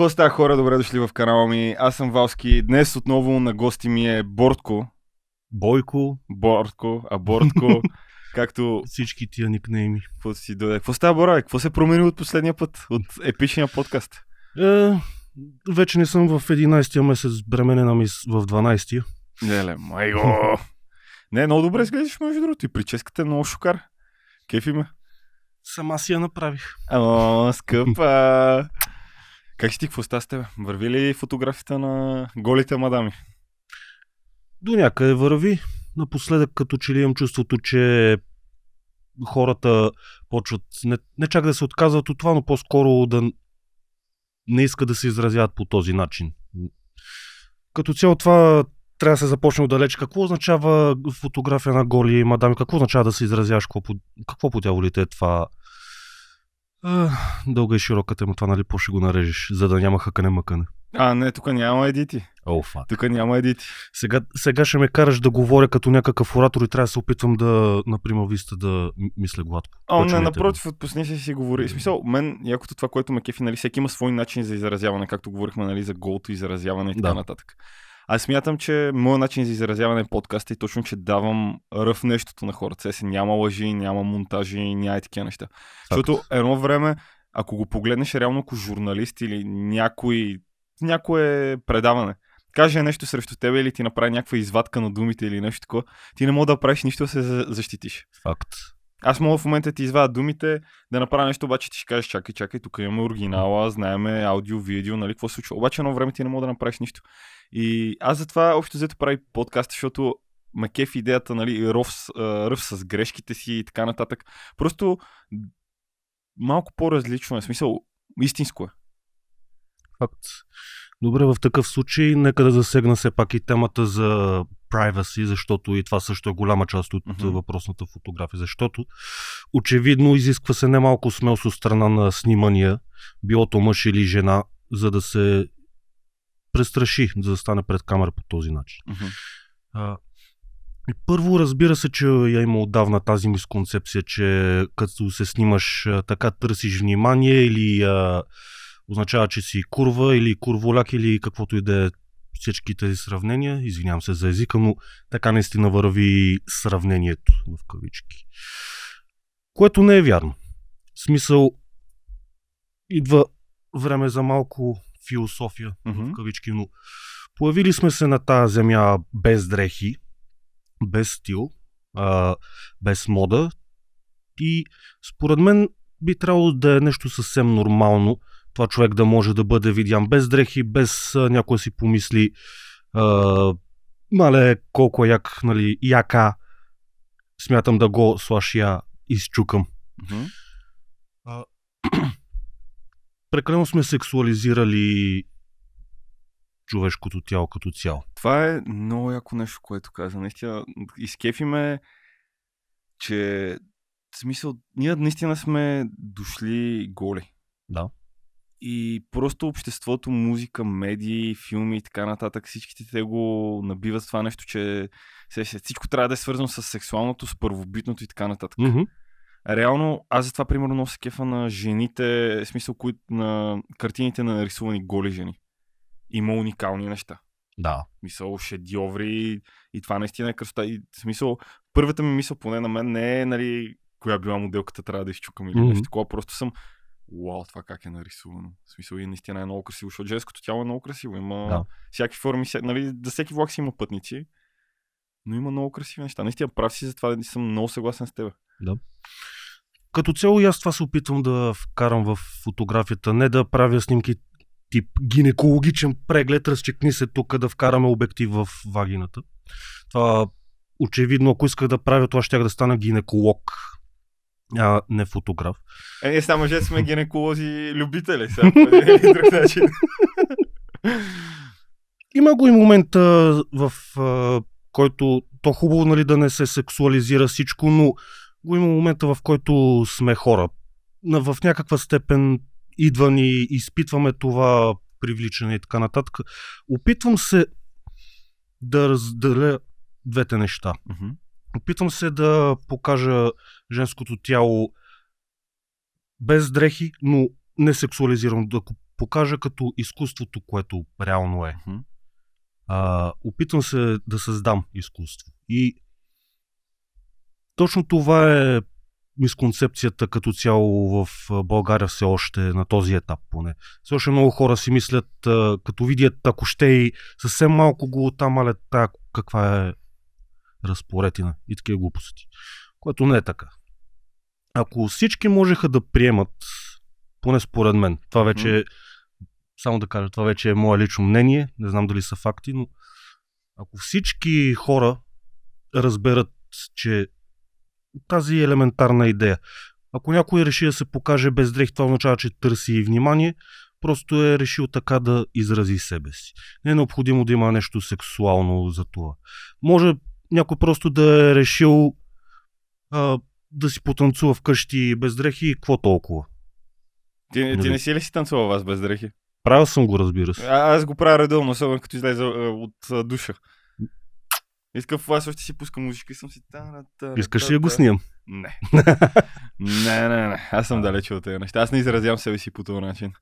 Какво става хора? Добре дошли в канала ми. Аз съм Валски. Днес отново на гости ми е Бортко. Бойко, Бортко, а Бортко, както всички тия никнейми. какво си дойде. Какво става, Бора? Какво се промени от последния път? От епичния подкаст? Е, вече не съм в 11-я месец, бременена ми в 12-я. Леле, майго! Не, много добре изглеждаш, между другото. И прическата е много шукар. Кеф има. Сама си я направих. О, скъпа! Как си ти, какво става с тебе? Върви ли фотографията на голите мадами? До някъде върви. Напоследък като че ли имам чувството, че хората почват не, не чак да се отказват от това, но по-скоро да не искат да се изразяват по този начин. Като цяло това трябва да се започне отдалеч. Какво означава фотография на голи мадами? Какво означава да се изразяваш? Какво, какво по дяволите е това? А, дълга и широка тема, това нали по ще го нарежеш, за да няма хъкане-мъкане. А, не, тук няма едити. О, фак. Тук няма едити. Сега, сега ще ме караш да говоря като някакъв оратор и трябва да се опитвам да, например, виста да мисля гладко. О, не, напротив, отпусни се си говори. В смисъл, мен, якото това, което ме кефи, нали, всеки има свой начин за изразяване, както говорихме, нали, за голто изразяване и така Да. нататък. Аз смятам, че моят начин за изразяване е подкаст е точно, че давам ръв нещото на хората. Си няма лъжи, няма монтажи, няма такива неща. Защото едно време, ако го погледнеш реално ако журналист или някой, някое предаване, каже нещо срещу тебе или ти направи някаква извадка на думите или нещо такова, ти не мога да правиш нищо да се за- защитиш. Факт. Аз мога в момента ти извадя думите, да направя нещо, обаче ти ще кажеш, чакай, чакай, тук имаме оригинала, знаеме аудио, видео, нали, какво се случва. Обаче едно време ти не мога да направиш нищо. И аз затова общо взето прави подкаст, защото ме кефи идеята, нали, ръв, ръв с грешките си и така нататък. Просто малко по-различно е, смисъл, истинско е. Факт. Добре, в такъв случай нека да засегна все пак и темата за privacy, защото и това също е голяма част от mm-hmm. въпросната фотография, защото очевидно изисква се немалко смелост от страна на снимания, било то мъж или жена, за да се престраши, за да стане пред камера по този начин. Мгм. А, и първо, разбира се, че я има отдавна тази мисконцепция, че като се снимаш така търсиш внимание или а, означава, че си курва или курволяк или каквото и да е всички тези сравнения. Извинявам се за езика, но така наистина върви сравнението в кавички. Което не е вярно. В смисъл, идва време за малко философия Мгм. в кавички, но появили сме се на тази земя без дрехи, без стил, а, без мода и според мен би трябвало да е нещо съвсем нормално това човек да може да бъде видян без дрехи, без а, някой си помисли а, мале колко е як, нали, яка смятам да го слаш я изчукам. Мгм. Прекалено сме сексуализирали човешкото тяло като цяло. Това е много яко нещо, което каза. Наистина, изкефи ме, че в смисъл, ние наистина сме дошли голи. Да. И просто обществото, музика, медии, филми и така нататък, всичките те го набиват това нещо, че всичко трябва да е свързано с сексуалното, с първобитното и така нататък. Мгм. Реално, аз затова примерно се кефа на жените, в смисъл, които на картините на нарисувани голи жени. Има уникални неща Да. мисъл, шедьоври и това наистина е красота. И смисъл, първата ми мисъл поне на мен не е, нали, коя била моделката трябва да изчукам или Мгм. нещо такова. Просто съм, вау, това как е нарисувано. В смисъл, и наистина е много красиво, защото женското тяло е много красиво. Има Да. всякакви форми, вся- нали, за всеки влак си има пътници, но има много красиви неща. Наистина прав си, затова да съм много съгласен с теб. Като цяло и аз това се опитвам да вкарам в фотографията. Не да правя снимки тип гинекологичен преглед, разчекни се тук да вкараме обектив в вагината. Това очевидно, ако исках да правя това, ще да стана гинеколог, а не фотограф. Е, ние само мъже сме гинеколози любители, сега друг начин. Има го и момента, в а, който то хубаво нали, да не се сексуализира всичко, но го има момента, в който сме хора. В някаква степен идва ни, изпитваме това привличане и така нататък. Опитвам се да разделя двете неща. Мгм. Опитвам се да покажа женското тяло без дрехи, но не сексуализирано, да го покажа като изкуството, което реално е. Мгм. А, опитвам се да създам изкуство. И точно това е мисконцепцията като цяло в България все още на този етап поне. Все още много хора си мислят, като видят, ако ще и съвсем малко го там, але тая каква е разпоредина и такива глупости. Което не е така. Ако всички можеха да приемат, поне според мен, това вече е, само да кажа, това вече е мое лично мнение, не знам дали са факти, но ако всички хора разберат, че тази елементарна идея, ако някой реши да се покаже без дрехи, това означава, че търси внимание, просто е решил така да изрази себе си. Не е необходимо да има нещо сексуално за това. Може някой просто да е решил а, да си потанцува вкъщи без дрехи и какво толкова. Ти, ти Нали? не си ли си танцувал вас без дрехи? Правил съм го, разбира се. А, аз го правя редовно, особено като излезе от а, душа. Искам в вас още си пускам музика и съм си... Искаш ли да го снимам? Не. не, не, не. Аз съм далече от тези неща. Аз не изразявам себе си по този начин.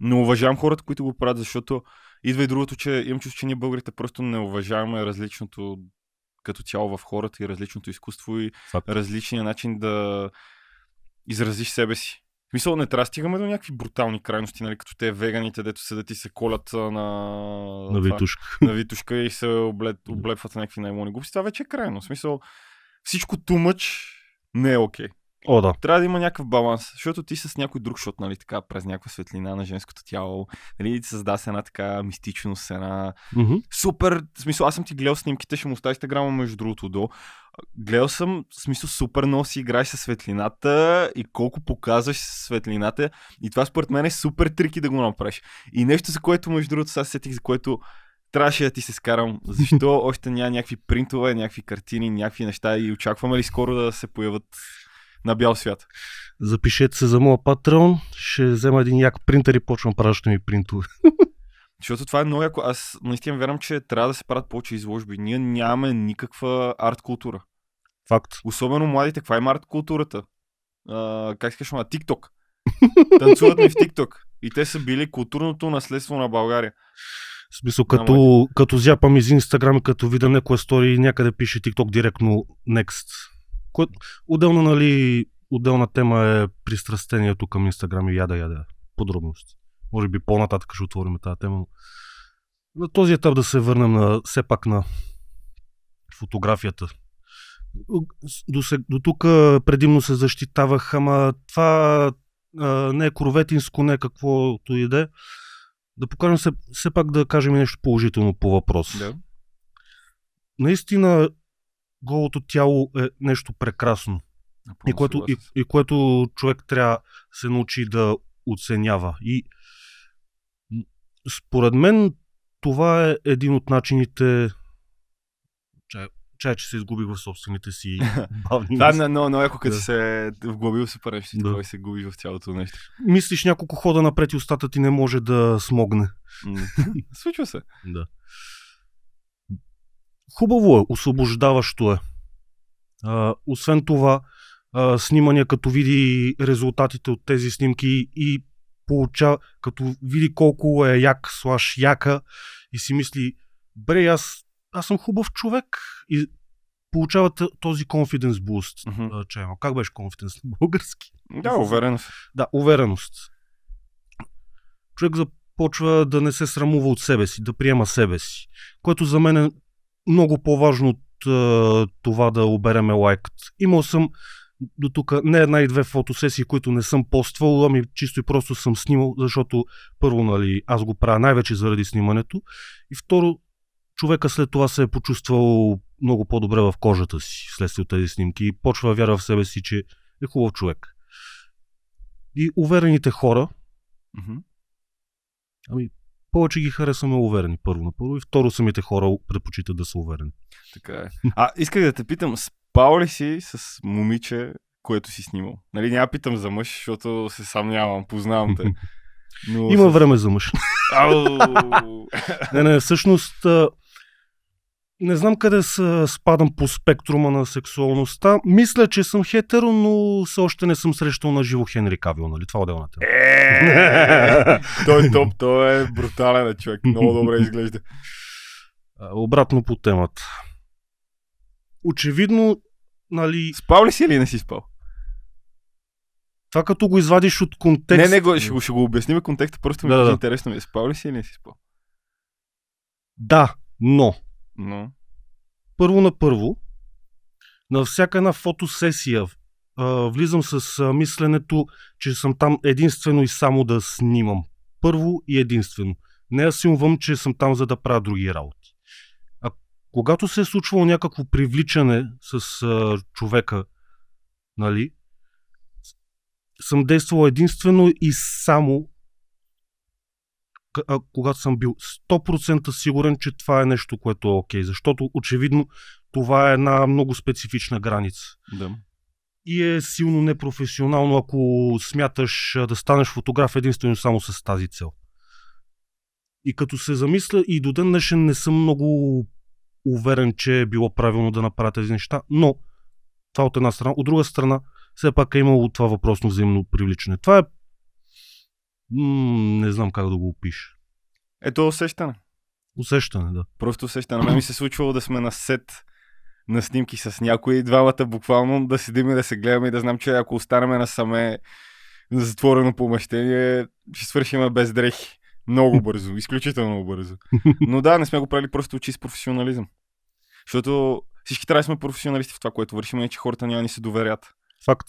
Но уважавам хората, които го правят, защото идва и другото, че имам чувство, че ние българите просто не уважаваме различното като цяло в хората и различното изкуство и Факт. различния начин да изразиш себе си. Смисъл, не трябва да стигаме до някакви брутални крайности, нали, като те веганите, дето седят и се колят на... На витушка. на витушка и се облеп, облепват някакви наймони глупости. Това вече е крайно. В смисъл, всичко тумъч не е окей. О, да. Трябва да има някакъв баланс, защото ти с някой друг шот, нали, така, през някаква светлина на женското тяло, нали, създа се една така мистичност, една Мгм. супер, в смисъл, аз съм ти гледал снимките, ще му оставя инстаграма между другото до. Гледал съм, в смисъл, супер много си играеш с светлината и колко показваш светлината. И това според мен е супер трики да го направиш. И нещо, за което, между другото, сега се сетих, за което трябваше да ти се скарам. Защо още няма някакви принтове, някакви картини, някакви неща и очакваме ли скоро да се появят на бял свят? Запишете се за моя патрон. Ще взема един як принтер и почвам праща ми принтове. Защото това е много яко. Аз наистина вярвам, че трябва да се правят повече изложби. Ние нямаме никаква арт култура. Факт. Особено младите, каква има арт културата? А, как се казва, на TikTok. Танцуват ми в TikTok. И те са били културното наследство на България. В смисъл, като, като зяпам из Инстаграм като видя някоя стори и някъде пише TikTok директно next. Кое, отделна, нали, отделна тема е пристрастението към Инстаграм и яда, яда. Подробности. Може би по-нататък ще отворим тази тема. Но на този етап да се върнем на, все пак на фотографията. До, се, до тук предимно се защитавах, ама това а, не е кроветинско, не е каквото и да покажем се, все пак да кажем нещо положително по въпрос. Да. Наистина голото тяло е нещо прекрасно и което, и, и което човек трябва да се научи да оценява. И според мен това е един от начините. Чай, чай че се изгубих в собствените си бавни. Да, но, но, но ако като Да. се вглъбил супер нещо, Да. да. и се губиш в цялото нещо. Мислиш няколко хода напред и устата ти не може да смогне. Случва се. Да. Хубаво е, освобождаващо е. А, освен това, а, снимания, като види резултатите от тези снимки и получава, като види колко е як слаш яка и си мисли, бре, аз, аз съм хубав човек и получава този confidence boost. Мгм. А, Чай, ама как беше confidence на български? Да, уверен. съм. Да, увереност. Човек започва да не се срамува от себе си, да приема себе си, което за мен е много по-важно от това да обереме лайкът. Имал съм до тук не една и две фотосесии, които не съм поствал, ами чисто и просто съм снимал, защото първо, нали, аз го правя най-вече заради снимането и второ, човека след това се е почувствал много по-добре в кожата си, следствие от тези снимки и почва да вярва в себе си, че е хубав човек. И уверените хора, Мгм. ами, повече ги харесваме уверени, първо на първо, и второ самите хора предпочитат да са уверени. Така е. А, исках да те питам, спал ли си с момиче, което си снимал? Нали, няма питам за мъж, защото се съмнявам, познавам те. Но Има време за мъж. Не, не, всъщност не знам къде са, спадам по спектрума на сексуалността. Мисля, че съм хетеро, но все още не съм срещал на живо Хенри Кавил, нали? Това е отделна тема. Е, той е топ, той е брутален човек. Много добре изглежда. Обратно по темата. Очевидно, нали, Спал ли си или не си спал? това като го извадиш от контекст... Не, не, го, ще, го, ще го обясним контекста, просто ми Да, да, да. интересно ми е. Спал ли си или не си спал? Да, но Но, първо на първо, на всяка една фотосесия а, влизам с а, мисленето, че съм там единствено и само да снимам. Първо и единствено. Не асилвам, че съм там за да правя други работи. А когато се е случвало някакво привличане с а, човека, нали, съм действал единствено и само когато съм бил 100% сигурен, че това е нещо, което е окей. Защото очевидно това е една много специфична граница. да. И е силно непрофесионално, ако смяташ да станеш фотограф единствено само с тази цел. И като се замисля, и до ден днешен не съм много уверен, че е било правилно да направя тези неща, но това от една страна. От друга страна, все пак е имало това въпросно взаимно привличане. Това е... М- не знам как да го опиша. Ето усещане. Усещане, да. Просто усещане. Мен ми се случвало да сме на сет на снимки с някои, двамата буквално да седим и да се гледаме и да знам, че ако останем насаме на затворено помещение, ще свършим без дрехи. Много бързо, изключително бързо. Но да, не сме го правили просто очи с професионализъм. Защото всички трябва да сме професионалисти в това, което вършим, иначе хората няма ни се доверят. Факт.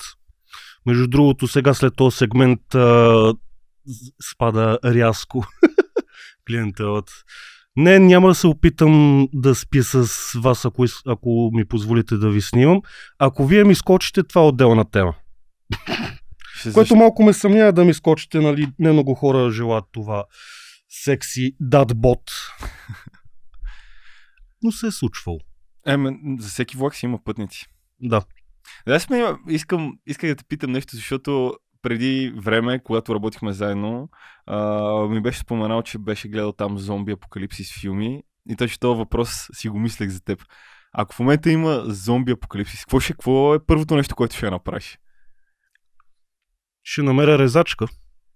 Между другото, сега след този сегмент а, спада рязко клиентелът. Не, няма да се опитам да спя с вас, ако, ако ми позволите да ви снимам. Ако вие ми скочите, това е отделна тема. Което малко ме съмнява да ми скочите, нали? Не много хора желаят това секси дадбот. Но се е случвало. Еме, за всеки влак си има пътници. Да. Да, сме, искам, исках да те питам нещо, защото преди време, когато работихме заедно, а, ми беше споменал, че беше гледал там зомби апокалипсис филми и точно този въпрос си го мислех за теб. Ако в момента има зомби апокалипсис, какво, ще, какво е първото нещо, което ще направиш? Ще намеря резачка.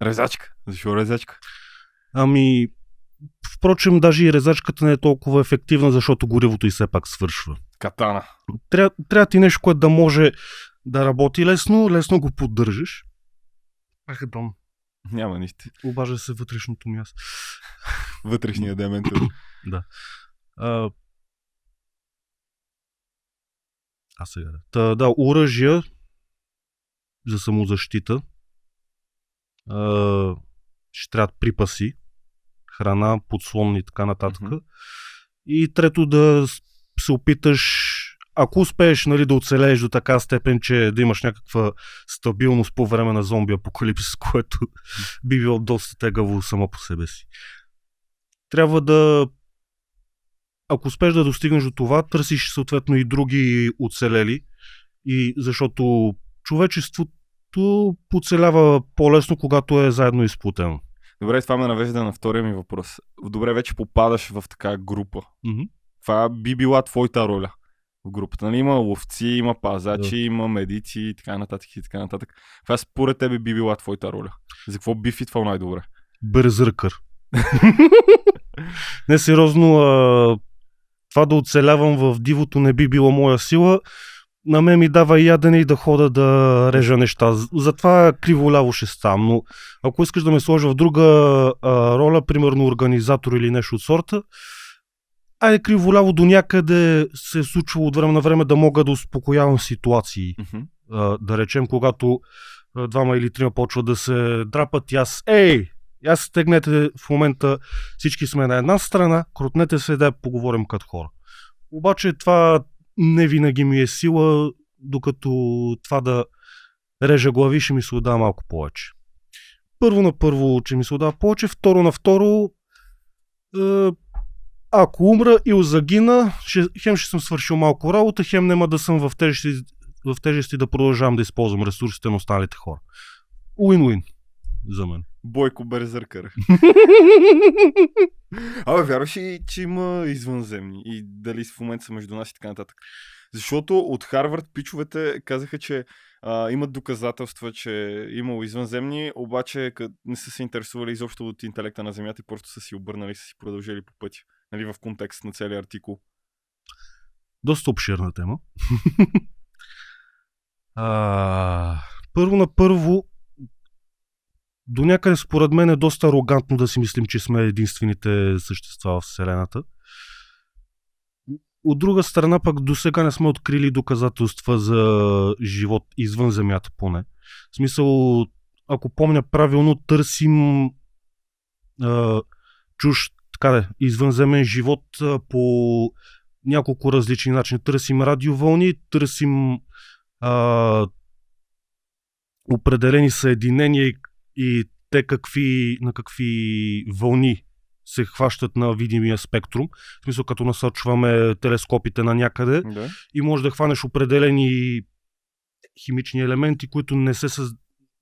Резачка. Защо резачка? Ами, впрочем, даже и резачката не е толкова ефективна, защото горивото и все пак свършва. Катана. Трябва, трябва ти нещо, което да може да работи лесно, лесно го поддържаш. Ах, дом. Няма нищо. Обажа се вътрешното място. Вътрешния дементор. А, а сега да. Та, да, оръжия за самозащита. А, ще трябват припаси, храна, подслонни и така нататък. Мгм. И трето да се опиташ, ако успееш нали, да оцелееш до така степен, че да имаш някаква стабилност по време на зомби апокалипсис, което би било доста тегаво само по себе си. Трябва да ако успееш да достигнеш до това, търсиш съответно и други оцелели, и защото човечеството оцелява по-лесно, когато е заедно изплутено. Добре, това ме навежда на втория ми въпрос. Добре, вече попадаш в така група. Мгм. Това би била твоята роля в групата. Нали? Има ловци, има пазачи, Да. има медици и така нататък и така нататък. Това според тебе би била твоята роля. За какво би фитвал най-добре? Берзъркър. Не, сериозно, а, това да оцелявам в дивото не би било моя сила. На мен ми дава ядене и да хода да режа неща. Затова криво-ляво ще ставам. Но ако искаш да ме сложа в друга а, роля, примерно организатор или нещо от сорта, айде криво-ляво до някъде се е случвало от време на време да мога да успокоявам ситуации Мгм. а, да речем, когато двама или трима почват да се драпат и аз, ей, аз стегнете в момента, всички сме на една страна, крутнете се да поговорим като хора. Обаче това не винаги ми е сила, докато това да режа глави ще ми се отдава малко повече. Първо на първо, че ми се отдава повече, второ на второ, е, ако умра и загина, ще, хем ще съм свършил малко работа, хем няма да съм в тежести, в тежести да продължавам да използвам ресурсите на останалите хора. Уин-уин за мен. Бойко Берзъркър. Абе, вярваш ли, че има извънземни и дали в момента са между нас и така нататък? Защото от Харвард пичовете казаха, че а, имат доказателства, че имало извънземни, обаче не са се интересували изобщо от интелекта на Земята и просто са си обърнали са си продължили по пътя. Нали, в контекст на целият артикул. Доста обширна тема. а, първо на първо, до някъде според мен е доста арогантно да си мислим, че сме единствените същества в Вселената. От друга страна пък до сега не сме открили доказателства за живот извън Земята поне. В смисъл, ако помня правилно, търсим а, чуж, така да, извънземен живот по няколко различни начини. Търсим радиовълни, търсим а, определени съединения и, и те какви, на какви вълни се хващат на видимия спектрум. В смисъл, като насочваме телескопите на някъде Да. и може да хванеш определени химични елементи, които не, се,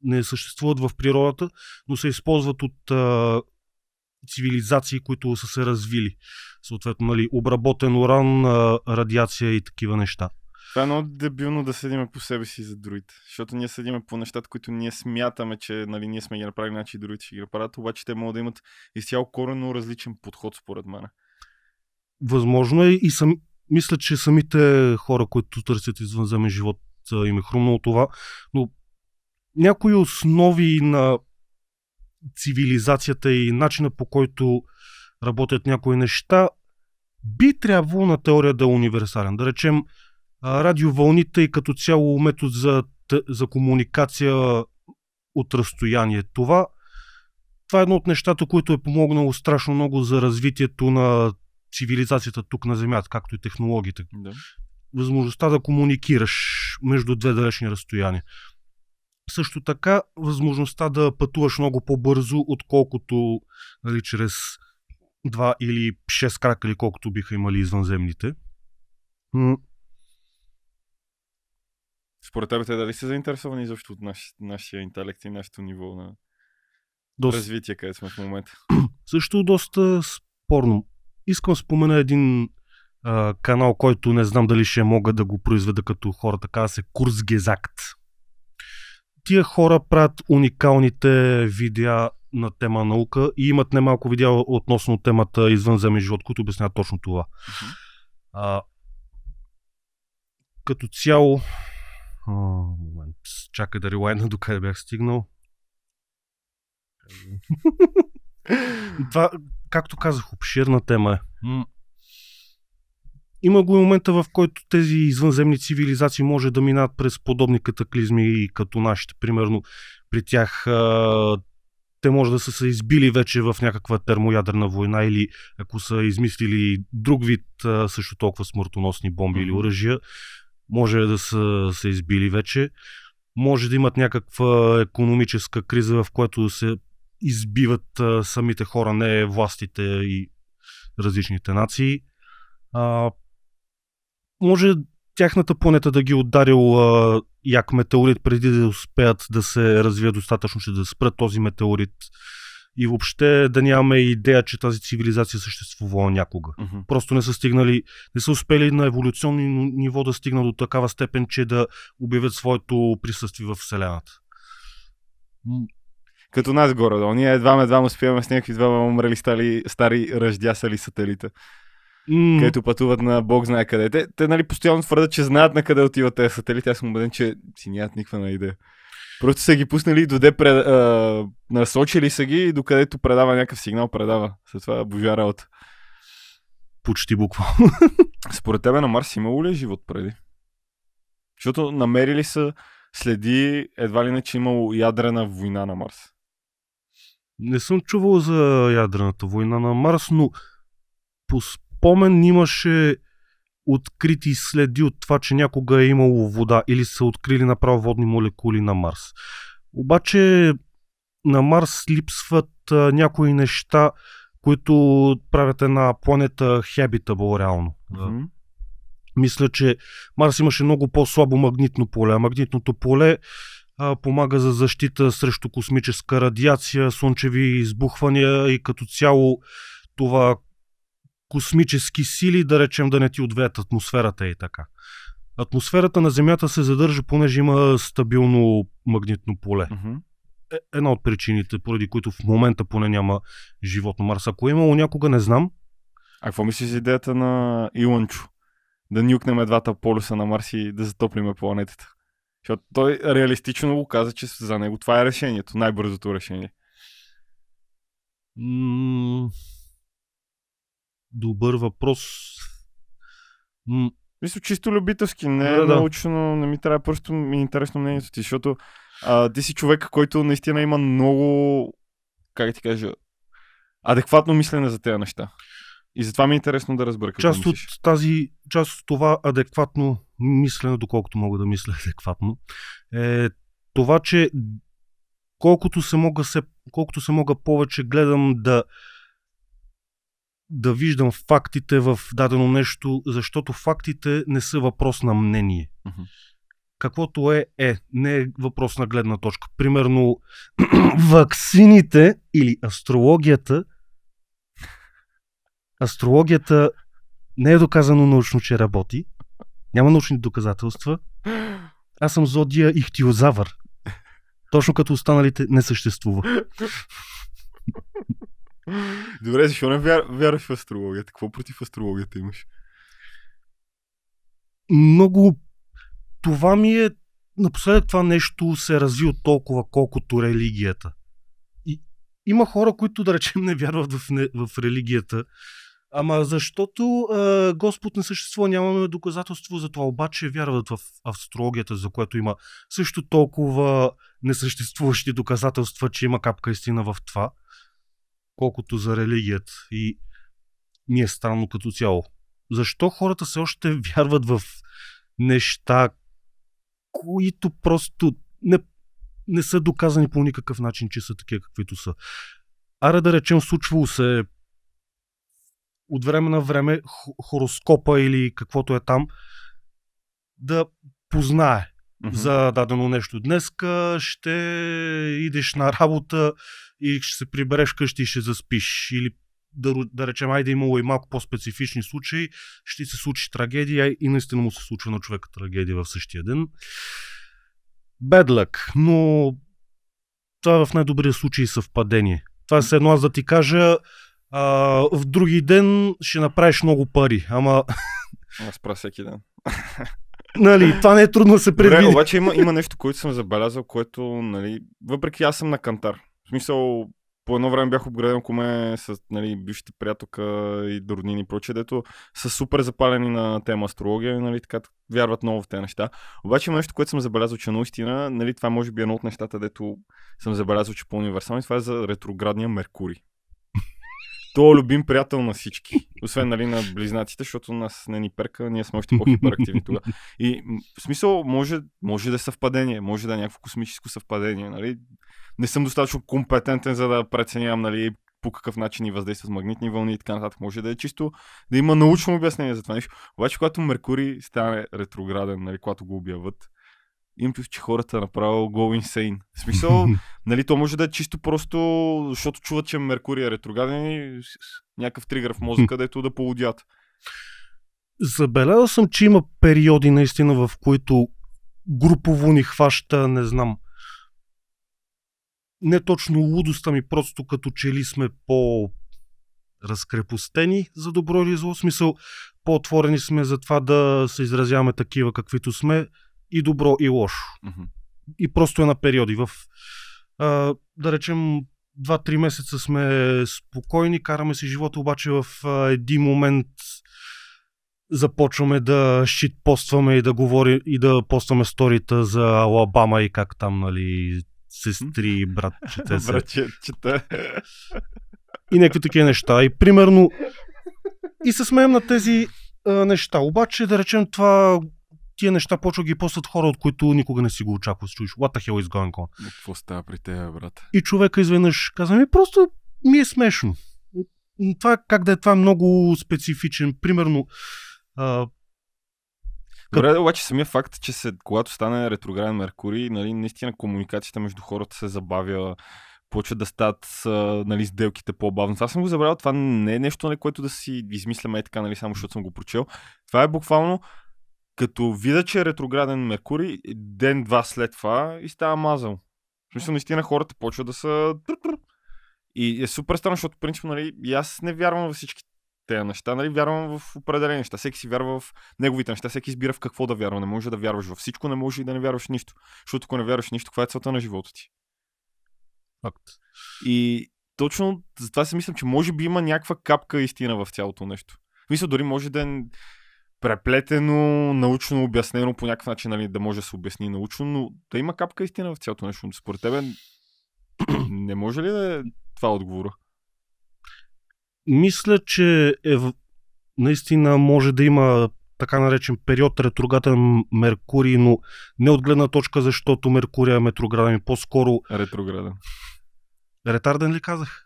не съществуват в природата, но се използват от а, цивилизации, които са се развили. Съответно, нали, обработен уран, радиация и такива неща. Това е много дебилно да седиме по себе си за другите. Защото ние седиме по нещата, които ние смятаме, че нали, ние сме ги направили, значи и другите ще ги направят, обаче те могат да имат изцяло коренно различен подход, според мен. Възможно е и сам, мисля, че самите хора, които търсят извънземен живот, им е хрумнало това, но някои основи на цивилизацията и начина по който работят някои неща, би трябвало на теория да е универсален. Да речем, радиовълните и като цяло метод за, за комуникация от разстояние. Това, това е едно от нещата, което е помогнало страшно много за развитието на цивилизацията тук на Земята, както и технологиите. Да. Възможността да комуникираш между две далечни разстояния. Също така, възможността да пътуваш много по-бързо, отколкото нали, чрез два или шест крака, или колкото биха имали извънземните. Според тебе те дали са заинтересовани изобщо от наш, нашия интелект и нашето ниво на Доста, развитие, където сме в момента? също доста спорно. Искам спомена един а, канал, който не знам дали ще мога да го произведа като хората, казва се Курсгезакт. Тия хора правят уникалните видеа на тема наука и имат немалко видеа относно темата извънземен живот, които обясняват точно това. Мгм. А, като цяло... А, момент, чакай да релайна до къде бях стигнал. Това, както казах, обширна тема е. М. Има го и момента, в който тези извънземни цивилизации може да минат през подобни катаклизми, като нашите. Примерно, при тях а, те може да са се избили вече в някаква термоядрена война или ако са измислили друг вид а, също толкова смъртоносни бомби или оръжия, може да са се избили вече. Може да имат някаква економическа криза, в която се избиват а, самите хора, не властите и различните нации. А, може тяхната планета да ги ударил а, як метеорит преди да успеят да се развият достатъчно, че да спрат този метеорит. И въобще да нямаме идея, че тази цивилизация съществувала някога. Мгм. Просто не са стигнали, не са успели на еволюционно ниво да стигнат до такава степен, че да обявят своето присъствие в Вселената. Като нас горе-долу. Ние едва едва успяваме с някакви двама умрели стари, стари ръждясали сателита, м, където пътуват на Бог знае къде. Те, те нали, постоянно твърдят, че знаят на къде отиват тези сателити. Аз съм убеден, че си нямат никаква на идея. Просто са ги пуснали доде пред, а, насочили са ги и докъдето предава някакъв сигнал, предава. След това божа работа. Почти буквално. Според тебе на Марс имало ли е живот преди? Защото намерили са следи едва ли не, че имало ядрена война на Марс. Не съм чувал за ядрената война на Марс, но по спомен имаше открити следи от това, че някога е имало вода или са открили направо водни молекули на Марс. Обаче на Марс липсват а, някои неща, които правят една планета habitable реално. Мгм. Мисля, че Марс имаше много по-слабо магнитно поле. А магнитното поле а, помага за защита срещу космическа радиация, слънчеви избухвания и като цяло това космически сили, да речем да не ти отвеят атмосферата и така. Атмосферата на Земята се задържа, понеже има стабилно магнитно поле. Е, една от причините, поради които в момента поне няма живот на Марс. Ако е имало някога, не знам. А какво мислиш за идеята на Илънчо? Да нюкнем двата полюса на Марс и да затоплиме планетата. Защото той реалистично го каза, че за него това е решението, най-бързото решение. М- добър въпрос. М- Мисля, чисто любителски, не Да, да, да. научно, не ми трябва, просто ми е интересно мнението ти, защото а, ти си човек, който наистина има много, как ти кажа, адекватно мислене за тези неща. И затова ми е интересно да разбера какво част от мислиш. тази, част от това адекватно мислене, доколкото мога да мисля адекватно, е това, че колкото се мога, се, колкото се мога повече гледам да да виждам фактите в дадено нещо, защото фактите не са въпрос на мнение. Каквото е, е. Не е въпрос на гледна точка. Примерно, ваксините или астрологията. Астрологията не е доказано научно, че работи. Няма научни доказателства. Аз съм зодия ихтиозавър. Точно като останалите не съществува. Добре, защо не вяр, вярваш в астрологията? Какво против астрологията имаш? Много... Това ми е... Напоследък това нещо се е развило толкова, колкото религията. И има хора, които, да речем, не вярват в, не, в религията. Ама защото а, Господ не съществува, нямаме доказателство за това. Обаче вярват в астрологията, за което има също толкова несъществуващи доказателства, че има капка истина в това, колкото за религията. И ми е странно като цяло. Защо хората все още вярват в неща, които просто не, не са доказани по никакъв начин, че са такива каквито са. Аре да речем, случвало се от време на време хо- хороскопа или каквото е там да познае Мгм. за дадено нещо. Днеска ще идеш на работа и ще се прибереш къщи и ще заспиш. Или да, да речем, айде имало и малко по-специфични случаи, ще се случи трагедия и наистина му се случва на човека трагедия в същия ден. Bad luck, но това е в най-добрия случай съвпадение. Това е едно аз да ти кажа а, в други ден ще направиш много пари, ама Аз правя всеки ден. нали, това не е трудно да се Добре, предвиди. обаче има, има нещо, което съм забелязал, което, нали, въпреки аз съм на кантар. В смисъл, по едно време бях обграден коме с нали, бившите приятелка и роднини и прочее, дето са супер запалени на тема астрология, нали, така вярват много в тези неща. Обаче има нещо, което съм забелязал, че наистина, нали, това може би е едно от нещата, дето съм забелязал, че е по-универсално и това е за ретроградния Меркурий. Той е любим приятел на всички. Освен нали, на близнаците, защото нас не ни перка, ние сме още по-хиперактивни тогава. И в смисъл, може, може да е съвпадение, може да е някакво космическо съвпадение. Нали? Не съм достатъчно компетентен, за да преценявам нали, по какъв начин ни въздейства с магнитни вълни и така нататък. Може да е чисто да има научно обяснение за това нещо. Обаче, когато Меркурий стане ретрограден, нали, когато го обяват, имам чувство, че хората направо go insane. В смисъл, нали, то може да е чисто просто, защото чуват, че Меркурий е ретрограден и някакъв тригър в мозъка, дето да полудят. Забелязал съм, че има периоди наистина, в които групово ни хваща, не знам, не точно лудост, ами просто като че ли сме по разкрепостени за добро или зло. Смисъл, по-отворени сме за това да се изразяваме такива каквито сме и добро и лошо. Мгм. И просто е на периоди. В, а, да речем, 2-3 месеца сме спокойни, караме си живота, обаче в а, един момент започваме да щитпостваме и да говорим и да постваме сторита за Алабама и как там, нали, сестри, братчета се. Братче, чета. и някакви такива неща. И примерно и се смеем на тези а, неща. Обаче, да речем това, тия неща почва ги постват хора, от които никога не си го очакваш. Чуеш, what the hell is going on? Какво става при теб, брат? И човека изведнъж казва, ми просто ми е смешно. Това как да е, това е много специфичен. Примерно, а, Добре, обаче самия факт, че се, когато стане ретрограден Меркурий, нали, наистина комуникацията между хората се забавя, почват да стават а, нали, сделките по-бавно. Това съм го забравял. Това не е нещо, нали, което да си измисляме е така, нали, само защото съм го прочел. Това е буквално като видя, че е ретрограден Меркурий, ден-два след това и става мазал. В смисъл, наистина хората почват да са... И е супер странно, защото принцип, нали, и аз не вярвам във всички тези неща, нали, вярвам в определени неща. Всеки си вярва в неговите неща, всеки избира в какво да вярва. Не може да вярваш във всичко, не може и да не вярваш нищо. Защото ако не вярваш нищо, каква е целта на живота ти? Факт. И точно затова си мислям, че може би има някаква капка истина в цялото нещо. Мисля, дори може да е преплетено, научно обяснено по някакъв начин, нали, да може да се обясни научно, но да има капка истина в цялото нещо. Според тебе не може ли да е това отговора? Мисля, че е, наистина може да има така наречен период ретрограден Меркурий, но не от гледна точка, защото Меркурий е ретрограден, по-скоро Ретрограден. ретарден ли казах?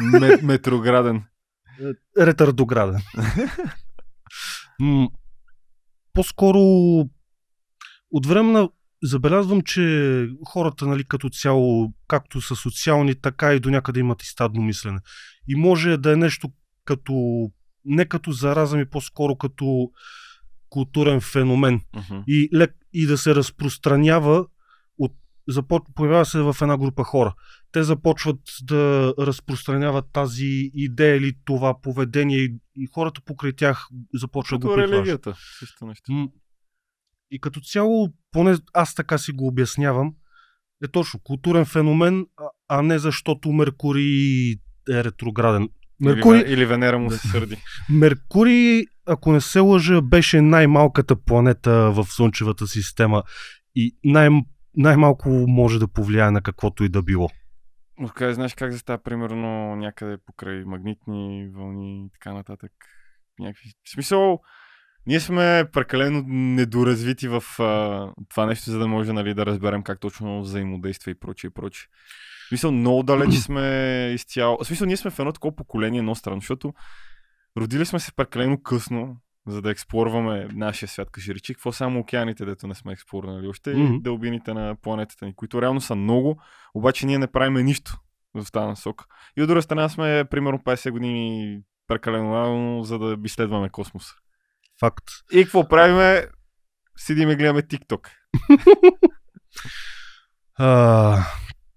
Ме- метрограден. Ретардограден. М, по-скоро от време на забелязвам, че хората, нали, като цяло, както са социални, така и до някъде имат и стадно мислене. И може да е нещо като, не като зараза ми, по-скоро като културен феномен. Мгм. И, лек, и да се разпространява започ, появява се в една група хора. Те започват да разпространяват тази идея или това поведение и, и хората покрай тях започват да го прихващат. религията. Също нещо. И като цяло, поне аз така си го обяснявам, е точно културен феномен, а, не защото Меркурий е ретрограден. Меркурий, Или, или Венера му се сърди. Меркурий, ако не се лъжа, беше най-малката планета в Слънчевата система и най- най-малко може да повлияе на каквото и да било. Но къде знаеш как застава, примерно, някъде покрай магнитни вълни и така нататък. Някакви... В смисъл, ние сме прекалено недоразвити в а, това нещо, за да може нали, да разберем как точно взаимодейства и прочее, прочее. В смисъл, много далеч сме изцяло. В смисъл, ние сме в едно такова поколение, едно странно, защото родили сме се прекалено късно, за да експлорваме нашия свят, кажи речи. Какво само океаните, дето не сме експлорнали още, Мгм. и дълбините на планетата ни, които реално са много, обаче ние не правиме нищо в тази насока. И от друга страна сме примерно 50 години прекалено рано, за да изследваме космоса. Факт. И какво правиме? Седиме и гледаме TikTok. А,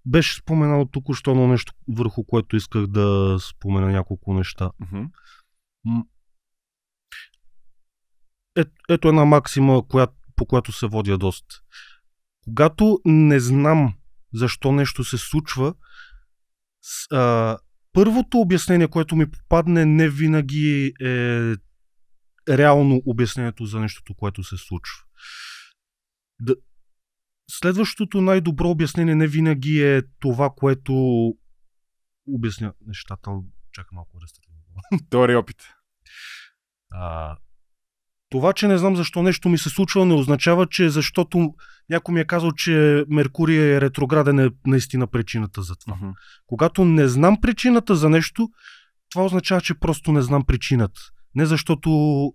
беше споменал току-що едно нещо, върху което исках да спомена няколко неща. Мгм. Е, ето една максима, коя, по която се водя доста. Когато не знам защо нещо се случва, с, а, първото обяснение, което ми попадне, не винаги е реално обяснението за нещото, което се случва. Да, следващото най-добро обяснение не винаги е това, което обясня нещата. Чакай малко да Теория и опит. а, това, че не знам защо нещо ми се случва, не означава, че защото някой ми е казал, че Меркурий е ретрограден е наистина причината за това. Мгм. Когато не знам причината за нещо, това означава, че просто не знам причината. Не защото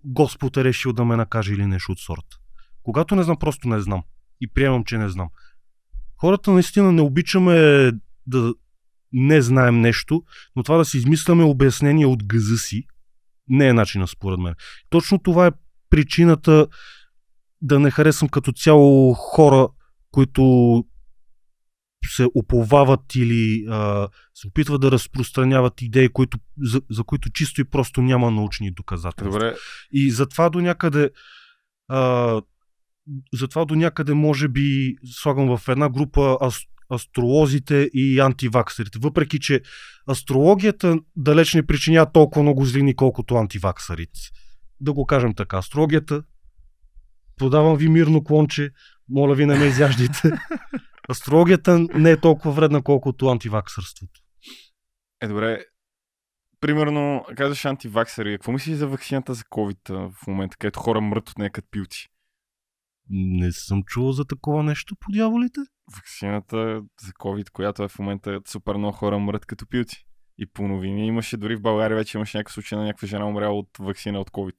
Господ е решил да ме накаже или нещо от сорта. Когато не знам, просто не знам. И приемам, че не знам. Хората наистина не обичаме да не знаем нещо, но това да си измисляме обяснение от гъза си, не е начина според мен. Точно това е причината да не харесвам като цяло хора, които се оповават или а, се опитват да разпространяват идеи, които, за, за които чисто и просто няма научни доказателства. Добре, И затова до някъде а, затова до някъде може би слагам в една група ас, астролозите и антиваксерите. Въпреки, че астрологията далеч не причинява толкова много злини, колкото антиваксерите. Да го кажем така. Астрологията, подавам ви мирно клонче, моля ви не ме изяждите. Астрологията не е толкова вредна, колкото антиваксърството. е добре. Примерно, казваш антиваксери. Какво мислиш за вакцината за COVID в момента, където хора мрът от нея като пилци? Не съм чувал за такова нещо по дяволите. Вакцината за COVID, която е в момента супер много хора мрът като пилци. И по новини имаше, дори в България вече имаше някакъв случай на някаква жена умряла от вакцина от COVID.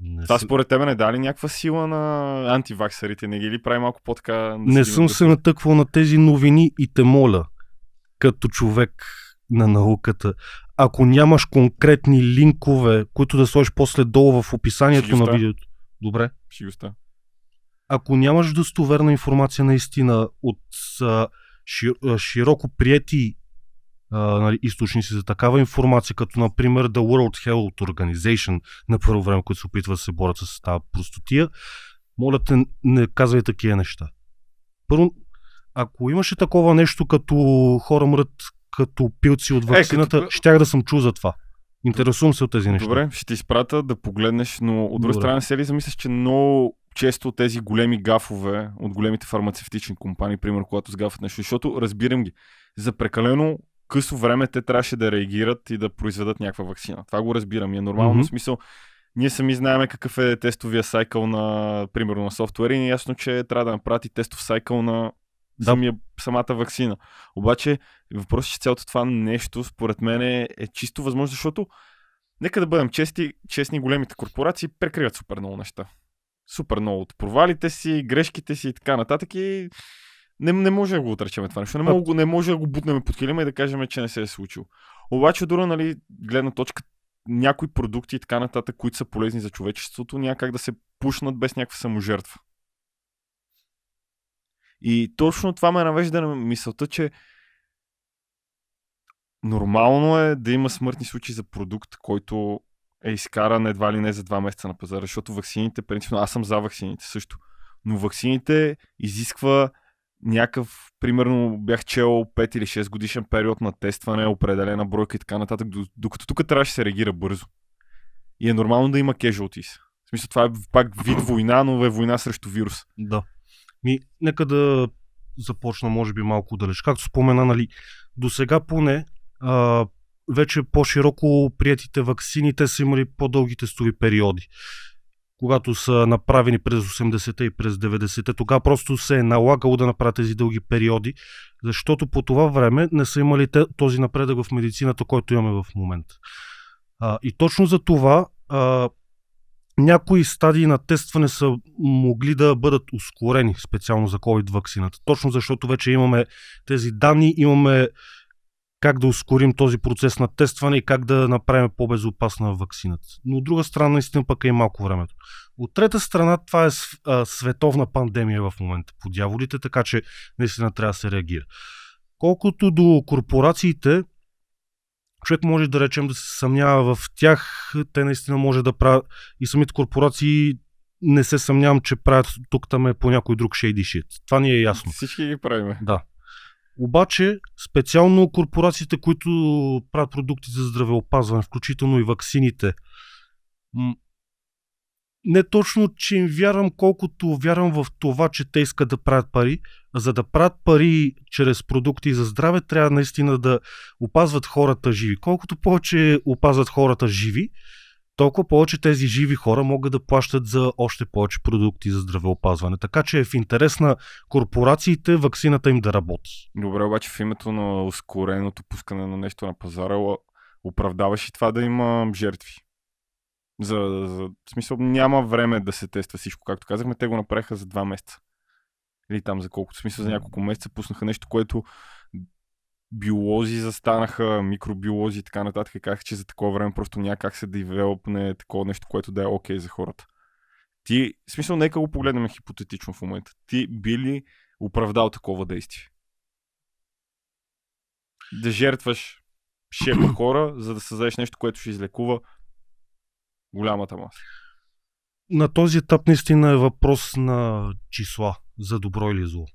Не Това според тебе не дали някаква сила на антиваксерите? Не ги ли прави малко по-така? да Не съм да- се натъквал на тези новини и те моля. като човек на науката, ако нямаш конкретни линкове, които да сложиш после долу в описанието на видеото. Добре. Шигостта. Ако нямаш достоверна информация наистина от а, шир, широко прияти а, нали, източници за такава информация, като например The World Health Organization на първо време, които се опитва да се борят с тази простотия, моля те, не казвай такива неща. Първо, ако имаше такова нещо, като хора мрат като пилци от вакцината, е, като... щях да съм чул за това. Интересувам се от тези неща. Добре, ще ти изпрата да погледнеш, но от друга страна се ли замислиш, че много често тези големи гафове от големите фармацевтични компании, примерно, когато сгафат нещо, защото разбирам ги. За прекалено късо време те трябваше да реагират и да произведат някаква вакцина. Това го разбирам и е нормално. Mm-hmm. смисъл, ние сами знаем какъв е тестовия сайкъл на, примерно, на софтуер и е ясно, че трябва да направи тестов сайкъл на да. самия, самата вакцина. Обаче въпросът, че цялото това нещо, според мен, е, е чисто възможно, защото нека да бъдем чести, честни, големите корпорации прекриват супер много неща. Супер много от провалите си, грешките си и така нататък и не, не може да го отречем това нещо. Не, мога, не може да го бутнем под килима и да кажем, че не се е случило. Обаче, дори, нали, гледна точка, някои продукти и така нататък, които са полезни за човечеството, няма как да се пушнат без някаква саможертва. И точно това ме навежда на мисълта, че нормално е да има смъртни случаи за продукт, който е изкаран едва ли не за два месеца на пазара, защото ваксините, принципно, аз съм за ваксините също, но ваксините изисква някакъв, примерно бях чел 5 или 6 годишен период на тестване, определена бройка и така нататък, докато тук трябваше да се реагира бързо. И е нормално да има casualties. В смисъл, това е пак вид война, но е война срещу вирус. Да. Ми, нека да започна, може би, малко далеч. Както спомена, нали, до сега поне а, вече по-широко приятите ваксините са имали по-дълги тестови периоди. Когато са направени през 80-те и през 90-те, тогава просто се е налагало да направят тези дълги периоди, защото по това време не са имали този напредък в медицината, който имаме в момента. И точно за това а, някои стадии на тестване са могли да бъдат ускорени специално за COVID вакцината. Точно защото вече имаме тези данни, имаме как да ускорим този процес на тестване и как да направим по-безопасна вакцината. Но от друга страна, наистина пък е и малко времето. От трета страна, това е световна пандемия в момента по дяволите, така че наистина трябва да се реагира. Колкото до корпорациите, човек може да речем да се съмнява в тях, те наистина може да правят и самите корпорации не се съмнявам, че правят тук там е по някой друг shady shit. Това ни е ясно. Всички ги правиме. Да. Обаче, специално корпорациите, които правят продукти за здравеопазване, включително и ваксините, не точно, че им вярвам, колкото вярвам в това, че те искат да правят пари. За да правят пари чрез продукти за здраве, трябва наистина да опазват хората живи. Колкото повече опазват хората живи, толкова повече тези живи хора могат да плащат за още повече продукти за здравеопазване. Така че е в интерес на корпорациите вакцината им да работи. Добре, обаче в името на ускореното пускане на нещо на пазара, оправдаваш и това да има жертви. За, за, в смисъл няма време да се тества всичко. Както казахме, те го направиха за два месеца. Или там за колко. В смисъл за няколко месеца пуснаха нещо, което биолози застанаха, микробиолози и така нататък казаха, че за такова време просто няма как се девелопне такова нещо, което да е окей okay за хората. Ти, в смисъл, нека го погледнем хипотетично в момента. Ти би ли оправдал такова действие? Да жертваш шепа хора, за да създадеш нещо, което ще излекува голямата маса. На този етап наистина е въпрос на числа, за добро или зло.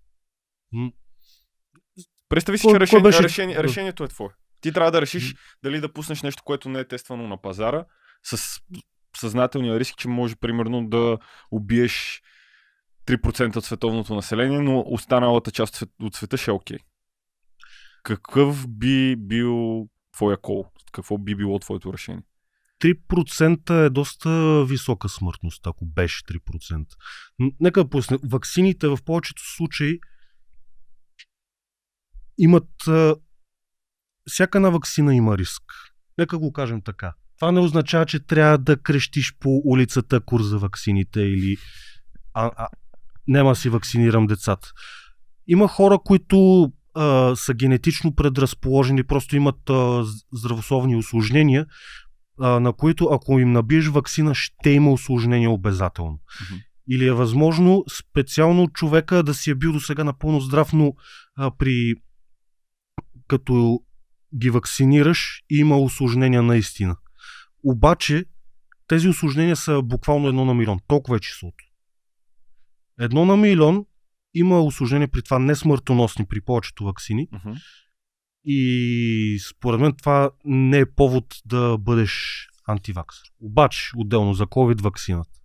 Представи си, че решение, беше... решение, решението е твое. Ти трябва да решиш дали да пуснеш нещо, което не е тествано на пазара, с съзнателния риск, че може примерно да убиеш 3% от световното население, но останалата част от света ще е окей. Okay. Какъв би бил твоя кол? Какво би било твоето решение? 3% е доста висока смъртност, ако беше 3%. Нека да пусне. Ваксините в повечето случаи имат... А, всяка една вакцина има риск. Нека го кажем така. Това не означава, че трябва да крещиш по улицата кур за ваксините или а, а, няма си вакцинирам децата. Има хора, които а, са генетично предразположени, просто имат а, здравословни осложнения, а, на които ако им набиеш вакцина, ще има осложнения обязателно. Или е възможно специално човека да си е бил до сега напълно здрав, но а, при като ги вакцинираш има осложнения наистина. Обаче тези осложнения са буквално едно на милион. Толкова е числото. Едно на милион има осложнения при това не смъртоносни при повечето вакцини Мгм. и според мен това не е повод да бъдеш антиваксър. Обаче, отделно за COVID вакцината.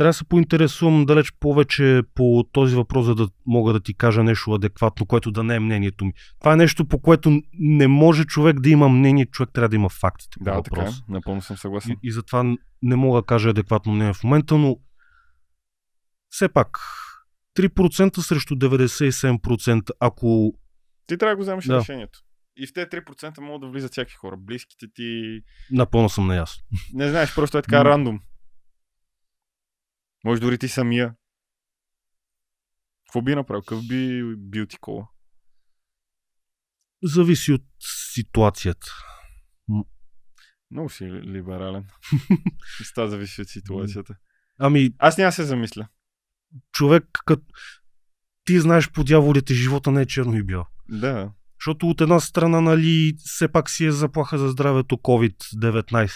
Трябва да се поинтересувам далеч повече по този въпрос, за да мога да ти кажа нещо адекватно, което да не е мнението ми. Това е нещо, по което не може човек да има мнение, човек трябва да има фактите. Да, така е. Напълно съм съгласен. И, и затова не мога да кажа адекватно мнение в момента, но все пак 3% срещу 97%, ако Ти трябва да го вземеш Да. решението. И в тези 3% могат да влизат всякакви хора. Близките ти... напълно съм наясно. Не знаеш, просто е така рандом. Може дори ти самия. Какво би направил? Какъв би бил ти кола? Зависи от ситуацията. Много си либерален. С това зависи от ситуацията. Ами, Аз няма се замисля. човек, като ти знаеш по дяволите, живота не е черно и бял. Да. Защото от една страна, нали, все пак си е заплаха за здравето COVID-19.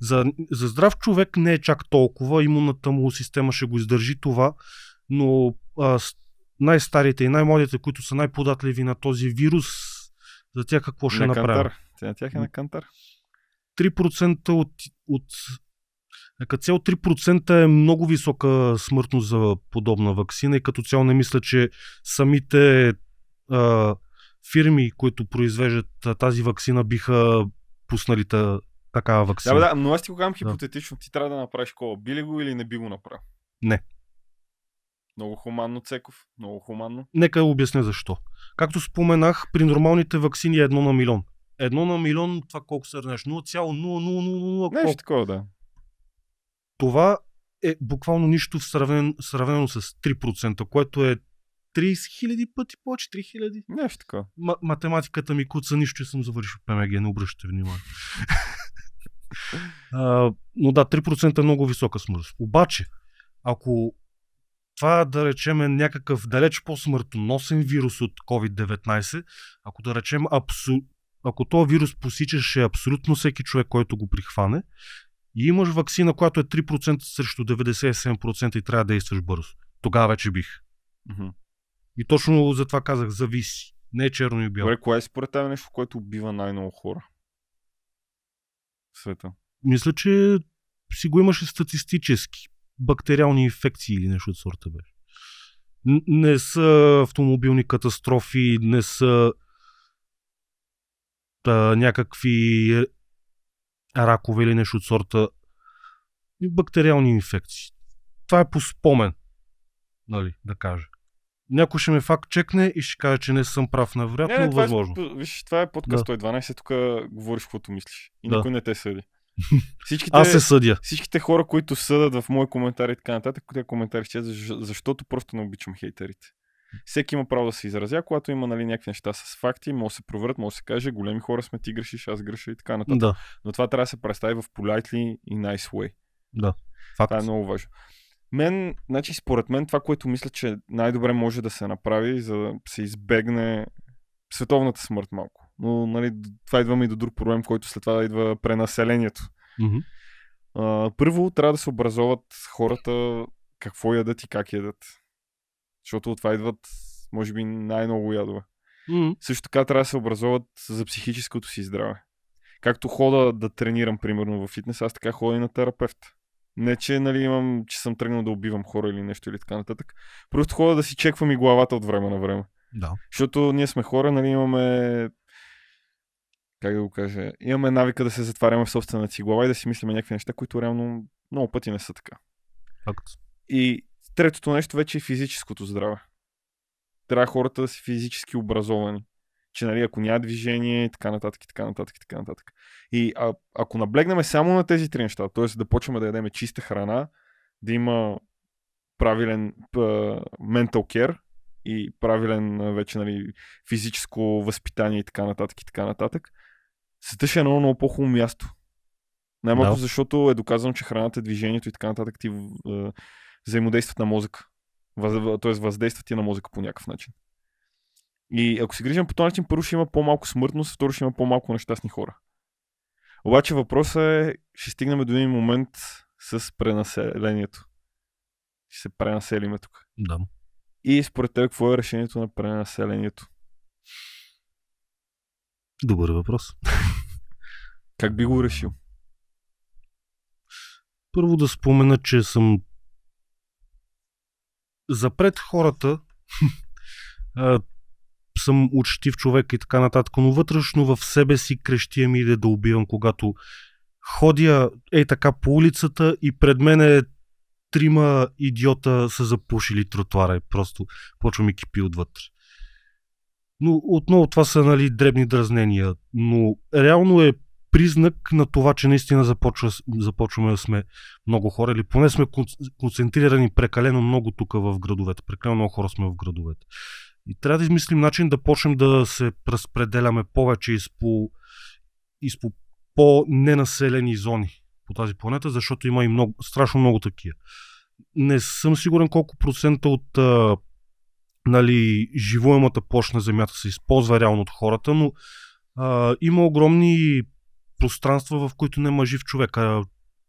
За, за здрав човек не е чак толкова, имунната му система ще го издържи това, но а, най-старите и най-младите, които са най-податливи на този вирус, за тях какво ще на направят? кантар. На тях е на кантар. 3% от, от като цяло 3% е много висока смъртност за подобна вакцина и като цяло не мисля, че самите а, фирми, които произвеждат тази вакцина, биха пуснали та, такава Да, вакцина. бе, да, но аз ти го казвам Да. хипотетично. Ти трябва да направиш кола. Би ли го или не би го направил? Не. Много хуманно, Цеков. Много хуманно. Нека обясня защо. Както споменах, при нормалните вакцини е едно на милион. Едно на милион, това колко се ранеш? 0,0000 Нещо такова, да. Това е буквално нищо в сравнен, сравнено с 3%, което е 30 хиляди пъти повече, 3 хиляди. Нещо такова. М- математиката ми куца, нищо, че съм завършил ПМГ, не обръщате внимание. а, но да, 3% е много висока смъртност. Обаче, ако това да речем е някакъв далеч по-смъртоносен вирус от COVID-19, ако да речем абсу... ако този вирус посичаше абсолютно всеки човек, който го прихване, и имаш вакцина, която е 3% срещу 97% и трябва да действаш бързо, тогава вече бих. Мгм. И точно за това казах, зависи. Не е черно и бяло. Добре, кое е според теб нещо, което убива най-много хора? В света. Мисля, че си го имаше статистически. Бактериални инфекции или нещо от сорта беше. Не са автомобилни катастрофи, не са та, някакви ракове или нещо от сорта. Бактериални инфекции. Това е по спомен, нали, да кажа. Някой ще ме факт чекне и ще каже, че не съм прав, невероятно, не, не, това възможно. Е, виж, това е подкаст 112, тук говориш каквото мислиш. И Да. никой не те съди. Всичките, Аз се съдя. всичките хора, които съдат в мои коментари и така нататък, те коментари ще защо- защото просто не обичам хейтерите. Всеки има право да се изразя, когато има нали, някакви неща с факти, може да се проверят, може да се каже, големи хора сме, ти грешиш, аз греша и така нататък. Да, Но това трябва да се представи в politely и nice way. да. Факт. Това е много важно. Мен, значи, според мен, това, което мисля, че най-добре може да се направи, за да се избегне световната смърт малко. Но, нали, това идваме и до друг проблем, който след това идва пренаселението. Мгм. А, първо, трябва да се образоват хората какво ядат и как ядат. Защото от това идват, може би, най-много ядове. М. Също така трябва да се образоват за психическото си здраве. Както хода да тренирам, примерно, в фитнес, аз така ходя и на терапевт. Не, че, нали, имам, че съм тръгнал да убивам хора или нещо или така нататък. Просто хода да си чеквам и главата от време на време. Да. Защото ние сме хора, нали, имаме как да го кажа, имаме навика да се затваряме в собствената си глава и да си мислиме някакви неща, които реално много пъти не са така. Факт. И третото нещо вече е физическото здраве. Трябва хората да са физически образовани. Че нали, ако няма движение и така нататък, и така нататък, и така нататък. И а, ако наблегнем само на тези три неща, т.е. да почваме да ядем чиста храна, да има правилен п- mental care и правилен а, вече нали, физическо възпитание и така нататък и така нататък, света ще е едно много по-хубаво място. Най-малко Да. защото е доказано, че храната, движението и така нататък ти а, взаимодействат на мозъка. Въз, т.е. въздействат ти на мозъка по някакъв начин. И ако се грижим по този начин, първо ще има по-малко смъртност, второ ще има по-малко нещастни хора. Обаче въпросът е, ще стигнем до един момент с пренаселението. Ще се пренаселиме тук. Да. И според теб, какво е решението на пренаселението? Добър въпрос. Как би го решил? Първо да спомена, че съм запред хората съм учтив човек и така нататък, но вътрешно в себе си крещия ми иде да убивам, когато ходя ей така по улицата и пред мене трима идиота са запушили тротуара и просто почва ми кипи отвътре. Но отново това са нали, дребни дразнения, но реално е признак на това, че наистина започва, започваме да сме много хора, или поне сме кон- концентрирани прекалено много тук в градовете. Прекалено много хора сме в градовете. И трябва да измислим начин да почнем да се разпределяме повече из по, из по по-ненаселени зони по тази планета, защото има и много, страшно много такива. Не съм сигурен колко процента от а, нали, живуемата площ на Земята се използва реално от хората, но а, има огромни пространства, в които няма жив човек, а,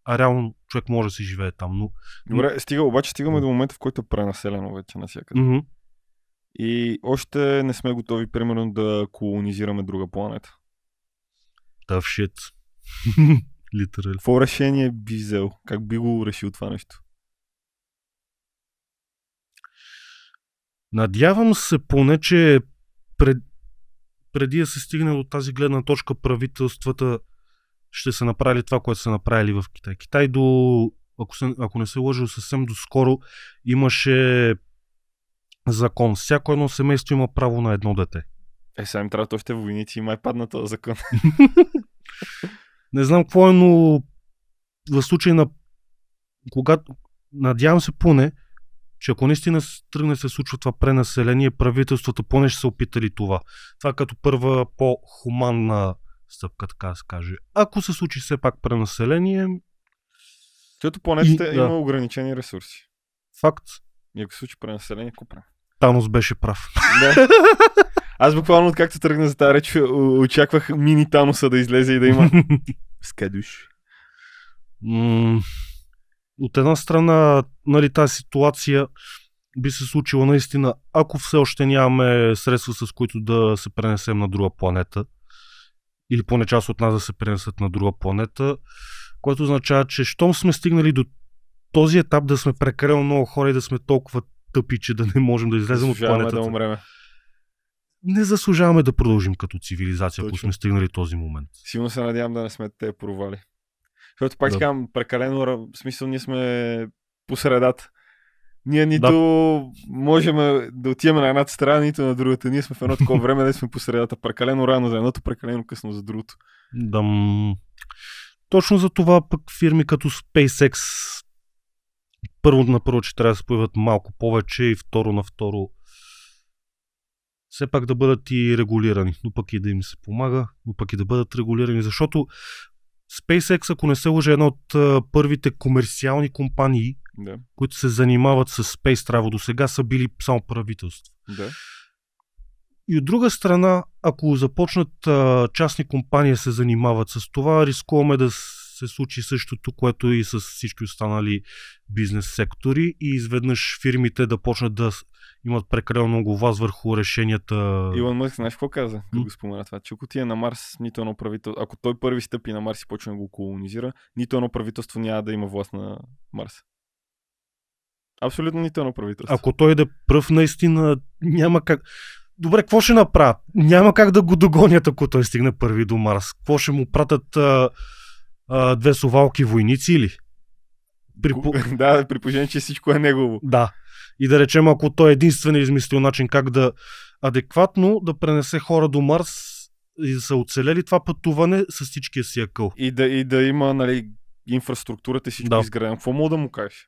а реално човек може да се живее там. Но, Добре, стига, обаче стигаме до момента, в който е пренаселено вече навсякъде. Мгм. И още не сме готови, примерно, да колонизираме друга планета. Tough shit. Литерали. Какво решение би взел? Как би го решил това нещо? Надявам се поне, че пред, преди да се стигне до тази гледна точка, правителствата ще са направили това, което са направили в Китай. Китай до, ако, се, ако не се лъжа, съвсем доскоро имаше закон. Всяко едно семейство има право на едно дете. Е, сега им трябват още войници и май падна този закон. Не знам какво е, но в случай на когато надявам се поне, че ако наистина тръгне се случва това пренаселение, правителствата поне ще са опитали това. Това като първа по-хуманна стъпка, така да се каже. Ако се случи все пак пренаселение, Защото планетата И- да. има ограничени ресурси. факт, И ако се случи пренаселение, какво правим? Танос беше прав. Да. Аз буквално откакто тръгна за тази реч, очаквах мини Таноса да излезе и да има скадуш. От една страна, нали, тази ситуация би се случила наистина, ако все още нямаме средства, с които да се пренесем на друга планета, или поне част от нас да се пренесат на друга планета, което означава, че щом сме стигнали до този етап да сме прекалено много хора и да сме толкова тъпи, че да не можем да излезем от планетата. да умреме. Не заслужаваме да продължим като цивилизация, ако сме стигнали този момент. Силно се надявам да не сме те провали. Защото пак Да. да. казвам, прекалено, в смисъл ние сме по средата. Ние нито можем да отиваме на едната страна, нито на другата. Ние сме в едно такова време, да сме по средата. Прекалено рано за едното, прекалено късно за другото. Да, точно за това пък фирми като SpaceX първо на първо, че трябва да се появят малко повече и второ на второ все пак да бъдат и регулирани, но пък и да им се помага, но пък и да бъдат регулирани, защото SpaceX, ако не се лъжа, е една от а, първите комерциални компании, Да, които се занимават с Space Travel. До сега са били само правителства. да. И от друга страна, ако започнат а, частни компании се занимават с това, рискуваме да се случи същото, което и с всички останали бизнес сектори и изведнъж фирмите да почнат да имат прекалено много власт върху решенията. Илон Мъск, знаеш какво каза, като го спомена това? Че ако ти е на Марс, нито едно правителство, ако той първи стъпи на Марс и почне да го колонизира, нито едно правителство няма да има власт на Марс. Абсолютно нито едно правителство. Ако той да е пръв, наистина няма как. Добре, какво ще направят? Няма как да го догонят, ако той стигне първи до Марс. Какво ще му пратят а, а, две совалки войници или? При, да, при положение, че всичко е негово. Да. И да речем, ако той единствен е измислил начин как да адекватно да пренесе хора до Марс и да са оцелели това пътуване с всичкия си акъл. И да, и да има, нали, инфраструктурата и всичко Да. изградено. Какво мога да му кажеш?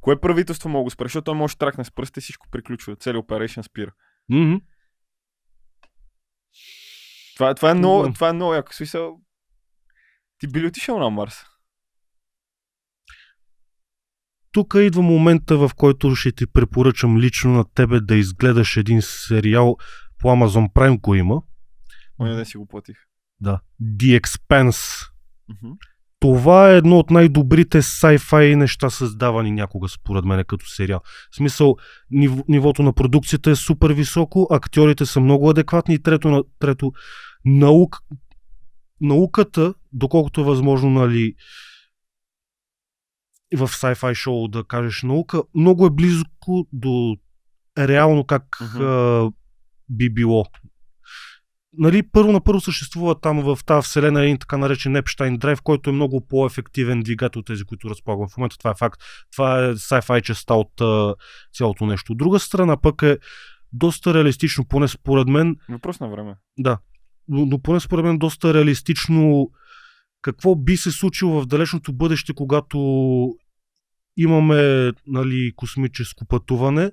Кое правителство мога да спре? Защото той може да тракне с пръста и всичко приключва. Целият operation спира. Мгм. Това, това, е много, това е много яко. Смисъл, ти би ли отишъл на Марс? Тук идва момента, в който ще ти препоръчам лично на тебе да изгледаш един сериал по Amazon Prime, го има. Оня ден си го платих. Да. The Expanse. Мгм. Това е едно от най-добрите sci-fi неща създавани някога, според мен, като сериал. В смисъл, нив, нивото на продукцията е супер високо, актьорите са много адекватни и трето, на- трето наук, науката, доколкото е възможно, нали, в sci-fi шоу да кажеш наука, много е близко до реално как Мгм. а, би било. Нали, първо на първо съществува там в тази вселена един така наречен Epstein Drive, който е много по-ефективен двигател от тези, които разполагам в момента. Това е факт. Това е sci-fi частта от а, цялото нещо. От друга страна пък е доста реалистично, поне според мен, Въпрос на време. да, но, но поне според мен доста реалистично какво би се случило в далечното бъдеще, когато имаме нали, космическо пътуване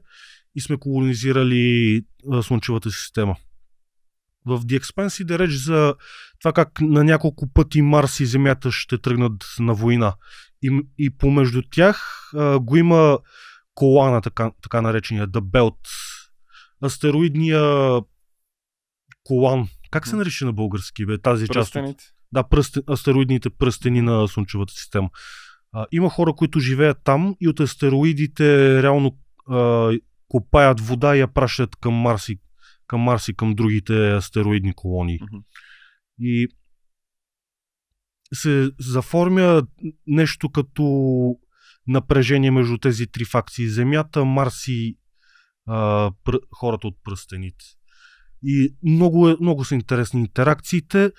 и сме колонизирали а, Слънчевата система. В The Expanse иде реч за това как на няколко пъти Марс и Земята ще тръгнат на война. И, и помежду тях а, го има колана, така, така наречения The Belt. Астероидния колан. Как се нарича на български, бе, тази част? Пръстените. Да, пръстен, астероидните пръстени на Слънчевата система. А, има хора, които живеят там и от астероидите реално а, копаят вода и я пращат към Марс и към, Марс и към другите астероидни колонии. Мгм. И се заформя нещо като напрежение между тези три факции. Земята, Марс и а, пр- хората от пръстените. И много, е, много са интересни интеракциите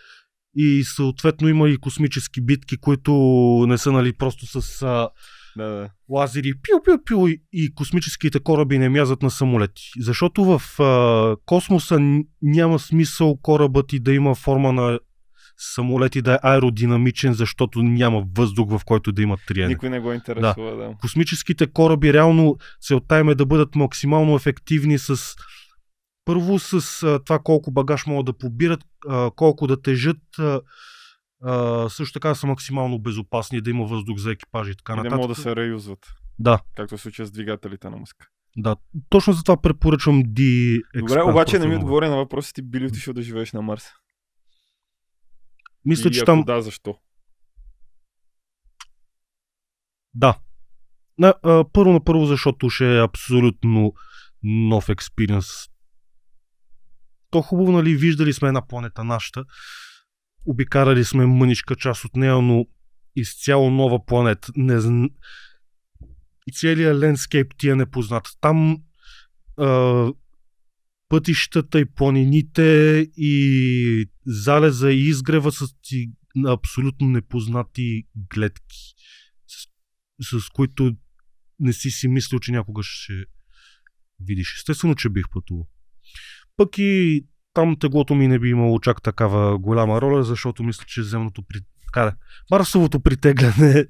и съответно има и космически битки, които не са нали просто с а, Да, да. лазери, пиу-пиу-пиу и, и космическите кораби не мязат на самолети. Защото в а, космоса няма смисъл корабът ти да има форма на самолет и да е аеродинамичен, защото няма въздух, в който да има триене. Никой не го интересува, да. Космическите кораби реално целта им е да бъдат максимално ефективни с първо с а, това колко багаж могат да побират, а, колко да тежат, а, а, също така са максимално безопасни, да има въздух за екипажи и така И не нататък. могат да се реюзват, Да, както се случва с двигателите на Мъск. да. Точно за това препоръчвам D Добре, обаче не ми отговори на въпроса ти би ли отишъл да живееш на Марс? Мисля, и че там... да, защо? Да. На, а, първо на първо, защото ще е абсолютно нов експириенс. То хубаво, нали, виждали сме една планета нашата, обикарали сме мъничка част от нея, но изцяло нова планета. Не, целият лендскейп ти е непознат. Там а, пътищата и планините и залеза и изгрева са ти абсолютно непознати гледки, с, с които не си си мислил, че някога ще видиш. Естествено, че бих пътувал. Пък и там теглото ми не би имало чак такава голяма роля, защото мисля, че земното при... Каре, Марсовото притегляне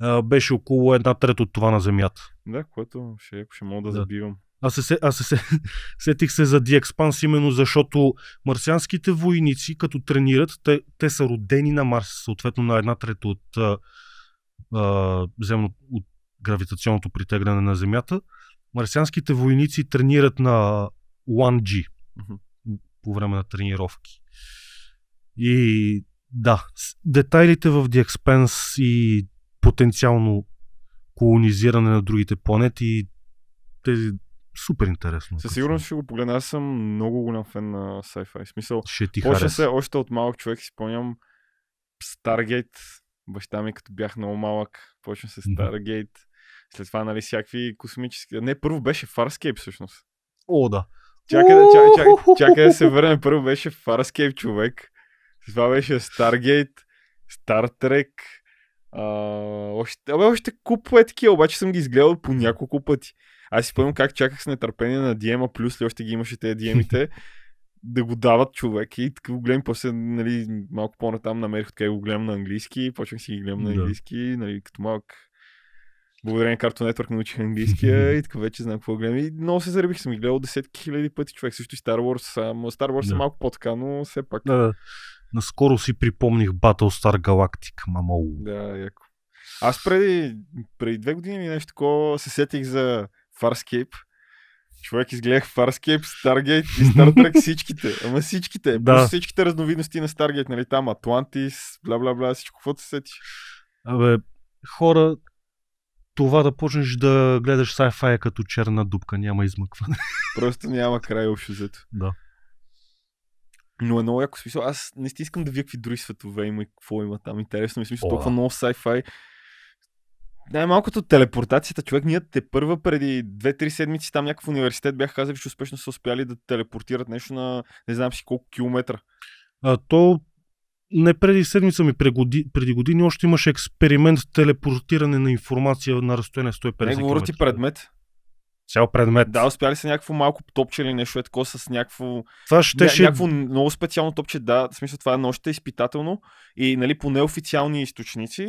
а, беше около една трета от това на Земята. Да, което ще, ще мога да, Да. забивам. Аз се, аз се, се сетих се за Expanse именно защото марсианските войници, като тренират, те, те са родени на Марс, съответно на една трета от, а, а, земно, от гравитационното притегляне на Земята. Марсианските войници тренират на 1G Мгм. По време на тренировки. И да, детайлите в The Expanse и потенциално колонизиране на другите планети, тези супер интересно. Със сигурност ще го погледна. Аз съм много голям фен на sci-fi. Смисъл, ще ти почна се още от малък човек, си спомням Stargate. Баща ми, като бях много малък, почна се. Stargate. След това, нали, всякакви космически... Не, първо беше Farscape, всъщност. О, да. Чакай, чакай, чакай, чакай да се върнем. Първо беше Farscape, човек. Това беше Stargate, Star Trek. А, още, абе, още куп е такива, обаче съм ги изгледал по няколко пъти. Аз си спомням как чаках с нетърпение на Диема, плюс ли още ги имаше тези Диемите, да го дават човек и така го гледам, после нали, малко по-натам намерих откъде го гледам на английски, почнах си ги гледам на английски, нали, като малък благодарение на Cartoon Network научих английския и така вече знам какво гледам. И много се заребих, съм ги гледал десетки хиляди пъти човек. Също и Star Wars. Star Wars Да. е малко по-така, но все пак. Да, да. Наскоро си припомних Battlestar Galactica, мамо. Да, яко. Аз преди, преди две години или нещо такова се сетих за Farscape. Човек изгледах Farscape, Stargate и Star Trek всичките. Ама всичките. Да. Да. всичките разновидности на Stargate, нали там Atlantis, бла бла бла, всичко, каквото се сетиш. Абе, хора, това да почнеш да гледаш sci-fi като черна дупка, няма измъкване. Просто няма край общо взето. Да. Но е много яко смисъл. Аз не си искам да видя какви други светове има и какво има там. Интересно ми е смисъл. О, толкова да. много sci-fi. Най-малкото телепортацията, човек, ние те първа преди 2-3 седмици там някакъв университет бях казали, че успешно са успяли да телепортират нещо на не знам си колко километра. А, то не преди седмица ми, преди, преди години още имаше експеримент телепортиране на информация на разстояние 150 Не говоря ти предмет. Цял предмет. Да, успяли са някакво малко топче или нещо е такова с някакво Това Ще... щеше... Някакво много специално топче, да, в смисъл това е още изпитателно и нали, по неофициални източници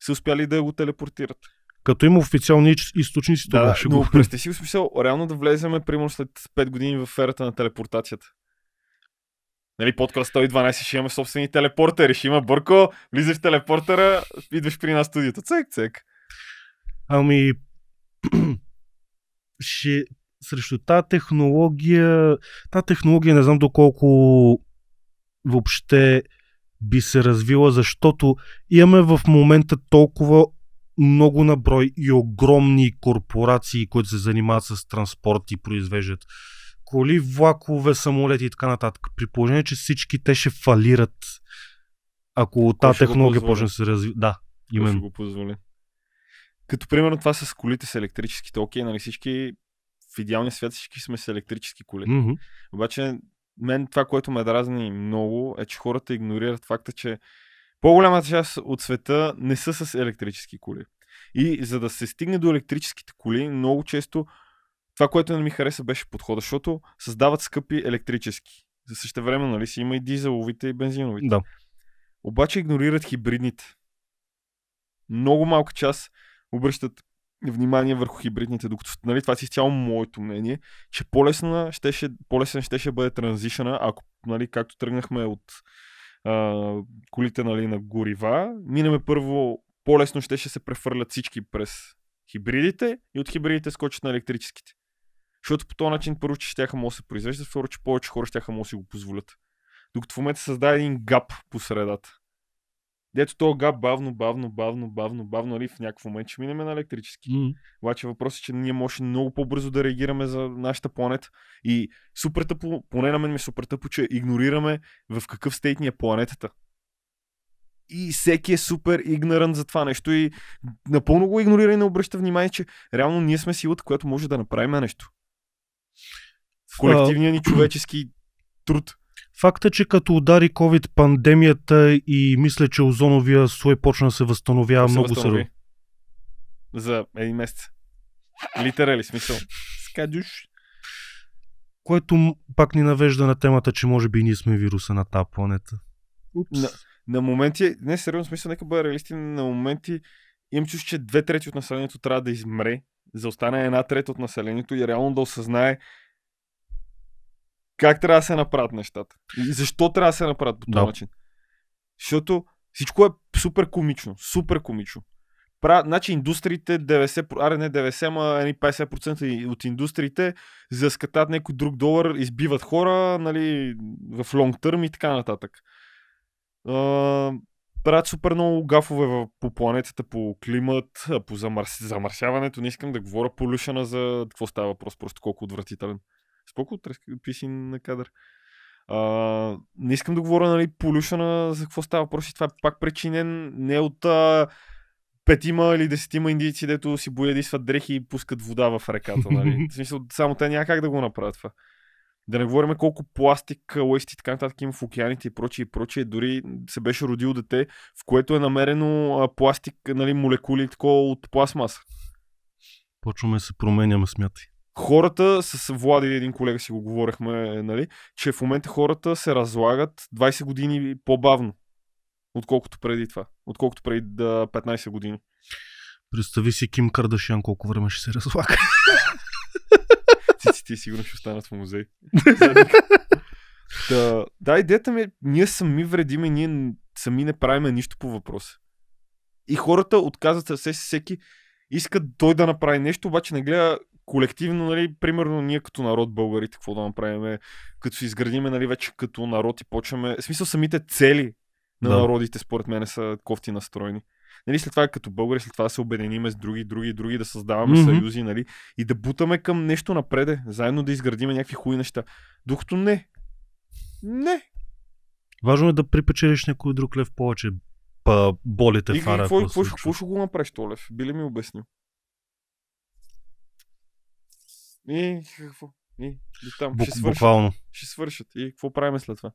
са успяли да го телепортират. Като има официални източници, Да, тогава ще но го... представи си смисъл, реално да влеземе, примерно след 5 години в ерата на телепортацията. Нали, подкаст 112 ще имаме собствени телепортери, ще има Бърко, влизаш в телепортера, идваш при нас студиото. Цек, цек. Ами, ще, срещу тази технология, тази технология не знам доколко въобще би се развила, защото имаме в момента толкова много наброй и огромни корпорации, които се занимават с транспорт и произвеждат коли, влакове, самолети и така нататък. При положение, че всички те ще фалират, ако тази технология почне да се разви... Да, Кой ще именно. го позволи. Като примерно това с колите с електрическите, окей, нали всички в идеалния свят всички сме с електрически коли. Мгм. Обаче, мен това, което ме дразни много, е, че хората игнорират факта, че по-голямата част от света не са с електрически коли. И за да се стигне до електрическите коли, много често това, което не ми хареса, беше подхода, защото създават скъпи електрически. За също време, нали си има и дизеловите и бензиновите. Да. Обаче игнорират хибридните. Много малка част обръщат внимание върху хибридните, докато нали, това си изцяло моето мнение, че по-лесна щеше, по-лесен щеше бъде транзишъна, ако, нали, както тръгнахме от а, колите нали, на горива, минаме първо, по-лесно щеше се префърлят всички през хибридите и от хибридите скочат на електрическите. Защото по този начин първо, че ще да се произвеждат, второ, че повече хора ще да си го позволят. Докато в момента създаде един гап по средата. Дето то гап бавно, бавно, бавно, бавно, бавно, нали, в някакъв момент ще минем на електрически. М. Обаче въпросът е, че ние може много по-бързо да реагираме за нашата планета. И супер тъпо, поне на мен ми е супер тъпо, че игнорираме в какъв стейт ни е планетата. И всеки е супер игнорант за това нещо и напълно го игнорира и не обръща внимание, че реално ние сме силата, която може да направим нещо. Колективния ни човечески труд. Факт е, че като удари COVID пандемията и мисля, че озоновия слой почна да се възстановява се много възстанови. се. За един месец. Литерали смисъл. Скадюш. Което пак ни навежда на темата, че може би ние сме вируса на тази планета. Упс. На, на моменти, не сериозно смисъл, нека бъде реалисти, на моменти имам чувство, че две трети от населението трябва да измре, за остане една трета от населението и реално да осъзнае как трябва да се направят нещата. И защо трябва да се направят по този Да. начин. Защото всичко е супер комично. Супер комично. Пра... Значи индустриите 90, аре не 90, ама едни 50% и- от индустриите за да скатат някой друг долар, избиват хора, нали, в лонг търм и така нататък. А, правят супер много гафове по планетата, по климат, по замърс... замърсяването. Не искам да говоря полюшена за какво става въпрос, просто колко отвратителен. Споко писи на кадър. А, не искам да говоря, нали, полюшена за какво става въпрос и това е пак причинен не от а, петима или десетима индийци, дето си боядисват дрехи и пускат вода в реката. Нали? В смисъл, само те няма как да го направят това. Да не говорим колко пластик, лъсти и така нататък има в океаните и прочие и прочие. Дори се беше родил дете, в което е намерено пластик, нали, молекули такова от пластмаса. Почваме да се променяме, смятай. Хората, с Влади, един колега си го говорихме, нали, че в момента хората се разлагат 20 години по-бавно, отколкото преди това. Отколкото преди да, 15 години. Представи си Ким Кардашиан колко време ще се разлага. Циците сигурно ще останат в музей. да, да, идеята ми е, ние сами вредиме, ние сами не правиме нищо по въпроса. И хората отказват се, всеки иска той да направи нещо, обаче не гледа колективно, нали, примерно ние като народ българите, какво да направим, като се изградиме, нали, вече като народ и почваме, в смисъл самите цели на Да. народите, според мен, са кофти настроени. Нали, след това като българи, след това да се обединиме с други, други, други, да създаваме Мгм. съюзи, нали, и да бутаме към нещо напреде, заедно да изградиме някакви хуи неща. Докато не. Не. Важно е да припечелиш някой друг лев повече. Па болите И, и фара. какво, ако какво, ще- го направиш, Толев? Би ли ми обяснил? И какво? И, и там, Бук, ще свършат. буквално. Ще свършат. И какво правиме след това?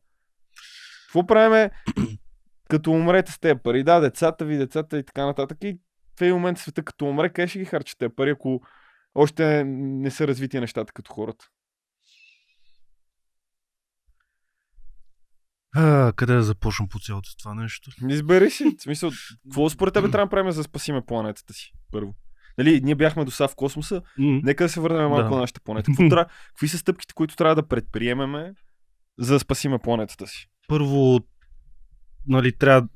Какво правиме като умрете с тези пари? Да, децата ви, децата и така нататък. И в един момент света като умре, къде ще ги харчат тези пари, ако още не са развити нещата като хората? А, къде да започна по цялото това нещо? Избери си. В смисъл, какво според тебе трябва да правим за да спасиме планетата си? Първо. Нали, ние бяхме до сега в космоса, М, Нека да се върнем малко Да. на нашата планета. Какво трябва, какви са стъпките, които трябва да предприемеме, за да спасиме планетата си? Първо, нали, трябва...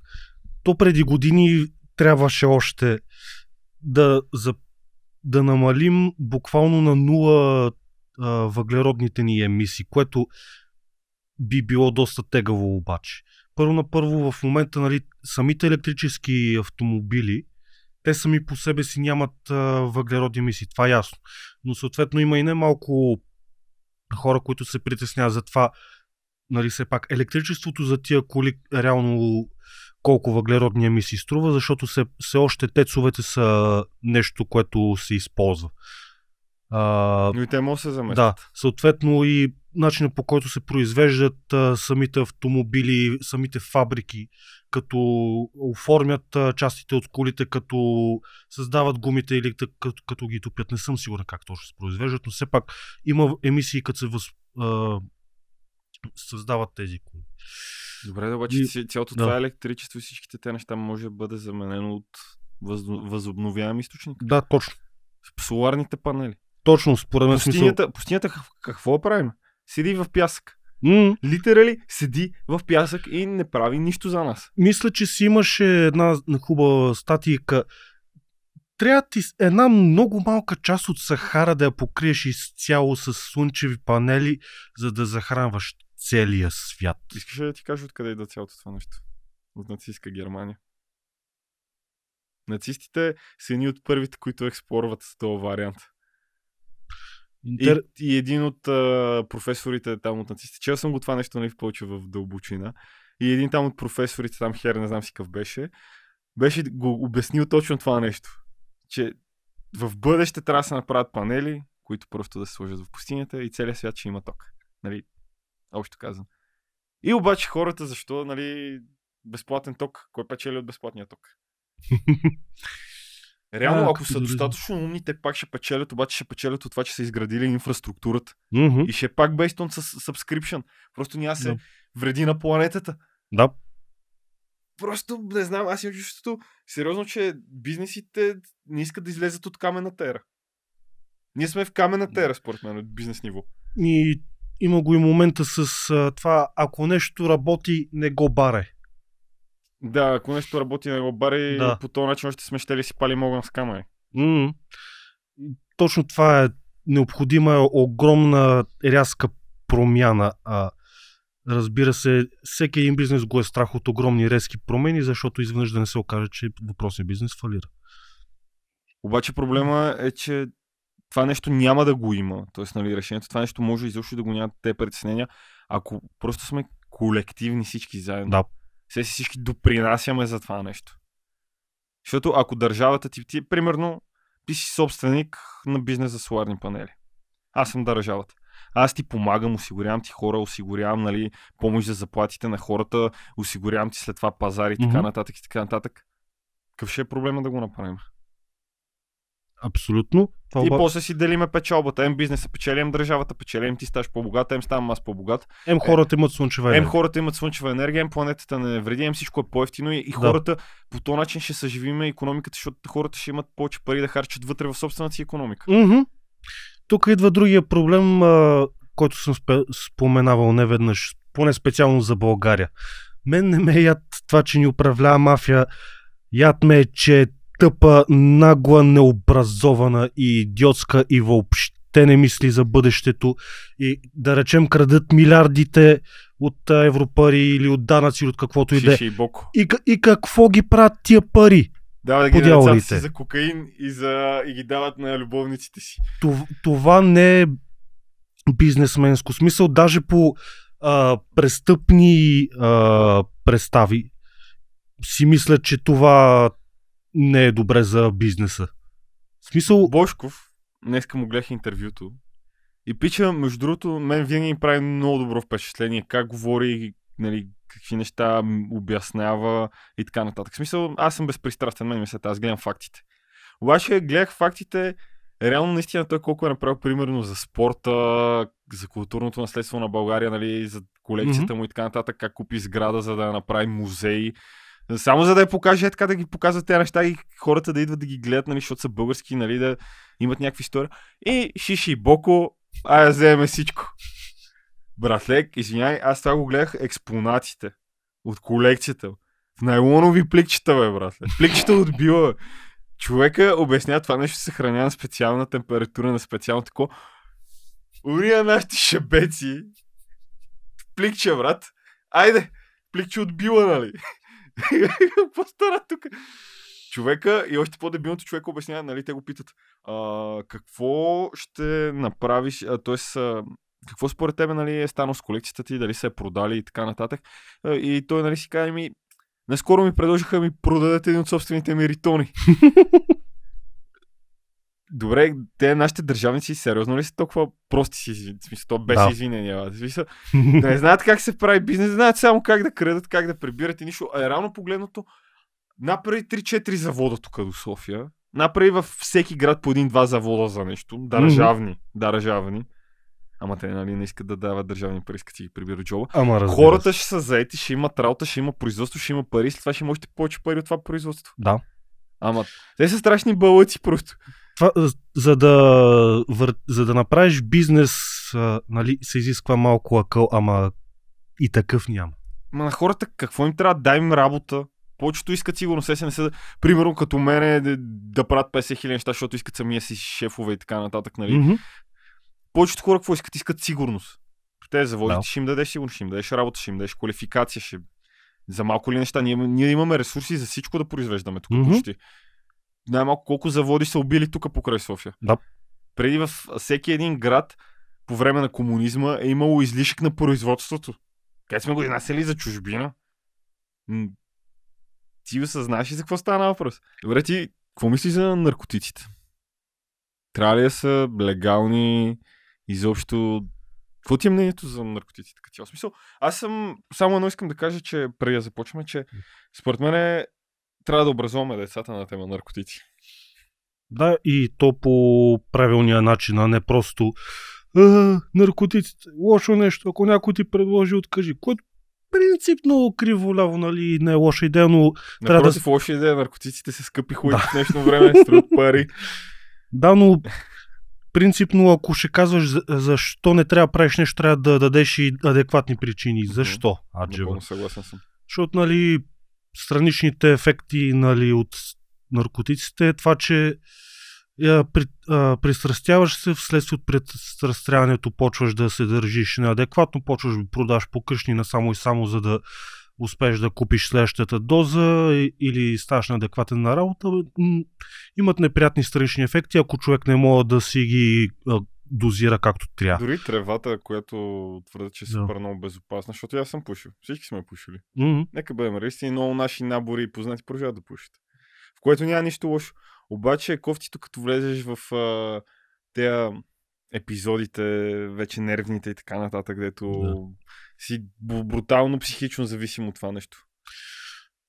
То преди години трябваше още да, за, да намалим буквално на нула а, въглеродните ни емисии, което би било доста тегаво обаче. Първо на първо в момента нали, самите електрически автомобили те сами по себе си нямат а, въглеродни емисии, това е ясно. Но съответно има и немалко хора, които се притесняват за това, нали все пак електричеството за тия коли реално колко въглеродни емисии струва, защото все, все още тецовете са нещо, което се използва. А, Но и те могат да се заместят. да, съответно и начинът по който се произвеждат а, самите автомобили, самите фабрики, като оформят а, частите от колите, като създават гумите или като, като ги топят. Не съм сигурен как точно се произвеждат, но все пак има емисии, като се въз, а, създават тези коли. Добре, да, обаче И- цялото да. това електричество и всичките те неща може да бъде заменено от въз... възобновяем източник. Да, точно. Соларните панели. Точно, според мен смисъл. Пустинята, пустинята какво- какво правим? Седи в пясък. М, Литерали седи в пясък и не прави нищо за нас. мисля, че си имаше една хубава статика. Трябва ти една много малка част от Сахара да я покриеш изцяло с слънчеви панели, за да захранваш целия свят. Искаш ли да ти кажа откъде идва цялото това нещо? От нацистска Германия. Нацистите са едни от първите, които експлорват с този вариант. Интер... И, и един от а, професорите там от нацистите, чел съм го това нещо нали, в повече в дълбочина, и един там от професорите, там хер, не знам си какъв беше, беше го обяснил точно това нещо. Че в бъдеще трябва да се направят панели, които просто да се сложат в пустинята и целият свят ще има ток. Нали, общо казвам. И обаче хората, защо, нали, безплатен ток? Кой печели от безплатния ток? Реално, А, ако са достатъчно умни, те пак ще печелят, обаче ще печелят от това, че са изградили инфраструктурата. Мгм. И ще е пак based on subscription. Просто няма се Да. вреди на планетата. Да, Просто, не знам, аз имам чувството, сериозно, че бизнесите не искат да излезат от камена тера. Ние сме в камена тера, според мен, от бизнес ниво. и има го и момента с а, това, ако нещо работи, не го баре. Да, ако нещо работи на бари, Да. по този начин още сме ще ли си пали могън с камъни. М. Точно това е необходима е огромна рязка промяна. А, разбира се, всеки един бизнес го е страх от огромни резки промени, защото изведнъж да не се окаже, че въпросният бизнес фалира. Обаче проблема е, че това нещо няма да го има. Тоест, нали, решението, това нещо може изобщо да го няма те притеснения, ако просто сме колективни всички заедно. Да. Си всички допринасяме за това нещо. Защото ако държавата ти, ти примерно, ти си собственик на бизнес за соларни панели. Аз съм държавата. Аз ти помагам, осигурявам ти хора, осигурявам нали, помощ за заплатите на хората, осигурявам ти след това пазари и така нататък и така нататък. Какъв ще е проблема да го направим? Абсолютно. Това и после си делиме печалбата. Ем бизнеса печели, ем държавата печели, ем ти ставаш по-богат, ем ставам аз по-богат. Ем хората имат слънчева енергия. Ем хората имат слънчева енергия, ем планетата не вреди, ем всичко е по-ефтино и, и да. хората по този начин ще съживиме економиката, защото хората ще имат повече пари да харчат вътре в собствената си економика. Mm-hmm. Тук идва другия проблем, а, който съм споменавал неведнъж, поне специално за България. Мен не ме е яд това, че ни управлява мафия. Яд ме е, че е тъпа, нагла, необразована и идиотска и въобще не мисли за бъдещето и да речем крадат милиардите от европари или от данъци или от каквото и да е. И, и какво ги правят тия пари? Дават ги на си за кокаин и, за... и ги дават на любовниците си. Това, това не е бизнесменско смисъл. Даже по а, престъпни а, представи си мисля, че това не е добре за бизнеса. В смисъл... Бошков, днеска му гледах интервюто и пича, между другото, мен винаги ми прави много добро впечатление как говори, нали, какви неща обяснява и така нататък. В смисъл, аз съм безпристрастен, мен мисля, аз гледам фактите. Обаче гледах фактите, реално наистина той колко е направил примерно за спорта, за културното наследство на България, нали, за колекцията mm-hmm. му и така нататък, как купи сграда, за да направи музей. Само за да я покаже, така да ги показват тези неща и хората да идват да ги гледат, нали, защото са български, нали, да имат някакви истории. И Шиши и Боко, ай вземе всичко. Братлек, извиняй, аз това го гледах експонатите от колекцията. В найлонови пликчета, бе, братле. Пликчета от била. Човека обяснява това нещо съхранява на специална температура, на специално тако. Урия нашите шебеци. Пликче, брат. Айде, пликче от била, нали? По-стара тук. Човека и още по-дебилното човек обяснява, нали, те го питат, а, какво ще направиш, т.е. какво според тебе нали, е станало с колекцията ти, дали се е продали и така нататък. И той нали, си казва ми, наскоро ми предложиха ми продадат един от собствените ми ритони. Добре, те нашите държавници сериозно ли са толкова прости си, в смисъл, то без да. извинения. В смисъл, не знаят как се прави бизнес, знаят само как да крадат, как да прибират и нищо. А е рано погледнато, направи 3-4 завода тук до София. Направи във всеки град по един-два завода за нещо. Държавни. Mm-hmm. Държавни. Ама те нали, не искат да дават държавни пари, искат си ги прибират джоба. Ама, Хората ще са заети, ще имат работа, ще има производство, ще има пари, след това ще има още повече пари от това производство. Да. Ама те са страшни бълъци просто това, за, да, за да направиш бизнес, а, нали, се изисква малко акъл, ама и такъв няма. Ма на хората какво им трябва? Дай им работа. Повечето искат сигурно се не са, примерно като мене да, да правят 50 хиляди неща, защото искат самия си шефове и така нататък, нали? Mm-hmm. Повечето хора какво искат? Искат сигурност. Те заводите да. ще им дадеш сигурност, ще им дадеш работа, ще им дадеш квалификация, ще... за малко ли неща. Ние, ние имаме ресурси за всичко да произвеждаме тук mm-hmm. почти най-малко колко заводи са убили тук покрай София. Да. Преди в всеки един град по време на комунизма е имало излишък на производството. Къде сме го изнасяли за чужбина? Ти осъзнаеш ли за какво стана въпрос? Добре, ти какво мислиш за наркотиците? Трябва ли да са легални изобщо? Какво ти е мнението за наркотиците? Като смисъл? Аз съм, само едно искам да кажа, че преди да започваме, че според мен е трябва да образуваме децата на тема наркотици. Да, и то по правилния начин, а не просто а, наркотиците, лошо нещо, ако някой ти предложи, откажи. Което принципно криво-ляво, нали, не е лоша идея, но трябва да... лоша идея, наркотиците се скъпи хуй да. в днешно време, струват пари. Да, но принципно, ако ще казваш защо не трябва да правиш нещо, трябва да дадеш и адекватни причини. Защо? Аджева. съгласен съм. Защото, нали, страничните ефекти нали, от наркотиците е това, че я, при, а, пристрастяваш се, вследствие от пристрастяването почваш да се държиш неадекватно, почваш да продаш по къщнина само и само за да успееш да купиш следващата доза или ставаш неадекватен на работа, имат неприятни странични ефекти, ако човек не може да си ги дозира както трябва. Дори тревата, която твърда, че е супер да. много безопасна, защото аз съм пушил. Всички сме пушили. Mm-hmm. Нека бъдем реалисти, много наши набори и познати продължават да пушат. В което няма нищо лошо. Обаче кофтито, като влезеш в а, епизодите, вече нервните и така нататък, където да. си брутално психично зависим от това нещо.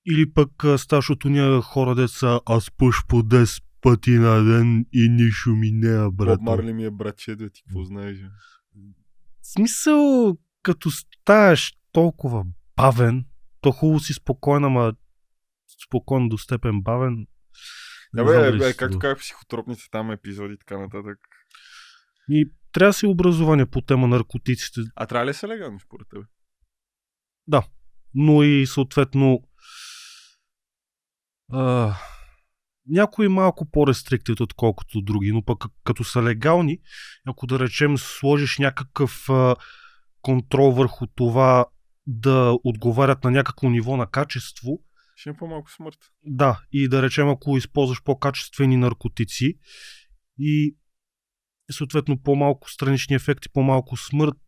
Или пък ставаш от уния хора, деца, аз пуш по 10 пъти на ден и нищо ми не е, брат. Боб Марли ми е братче, да ти какво знаеш? смисъл, като ставаш толкова бавен, то хубаво си спокойна, ма спокойно до степен бавен. Да, бе, бе, както казах, психотропните там епизоди и така нататък. И трябва да си образование по тема наркотиците, А трябва ли да са легални според тебе? но и съответно а, някои малко по-рестриктит, отколкото други, но пък като са легални, ако да речем сложиш някакъв а, контрол върху това да отговарят на някакво ниво на качество, Ще има по-малко смърт. да, и да речем ако използваш по-качествени наркотици и съответно по-малко странични ефекти, по-малко смърт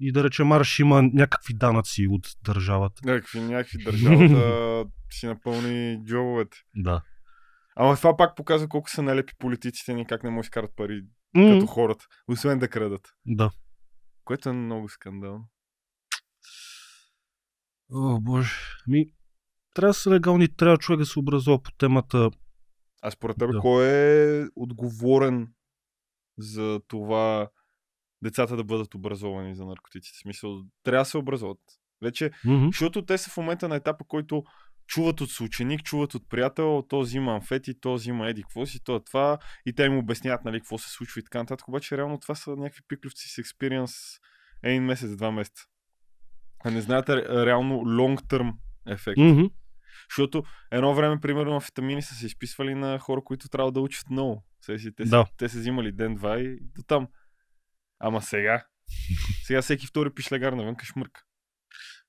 и да речем Марш има някакви данъци от държавата. Някакви, някакви държавата си напълни джобовете. Да. Ама това пак показва колко са налепи политиците ни, как не да изкарат пари М, като хората, освен да крадат. Да. Което е много скандално. О, боже. Ми, трябва да са легални, трябва човек да се образува по темата. А според теб, Да. кой е отговорен за това децата да бъдат образовани за наркотиците? В смисъл, трябва да се образуват. Вече, Мгм. защото те са в момента на етапа, който чуват от съученик, чуват от приятел, то взима амфети, то взима еди какво си, то е това, и те им обясняват, нали, какво се случва и така нататък. Обаче, реално това са някакви пикливци с експириенс един месец, два месеца. А не знаете ре- реално long term ефект. Мгм. Защото едно време, примерно, амфетамини са се изписвали на хора, които трябва да учат много. Сега си, те, Да. да. те са взимали ден-два и до там. Ама сега, сега всеки втори пишлегар навънка шмърка.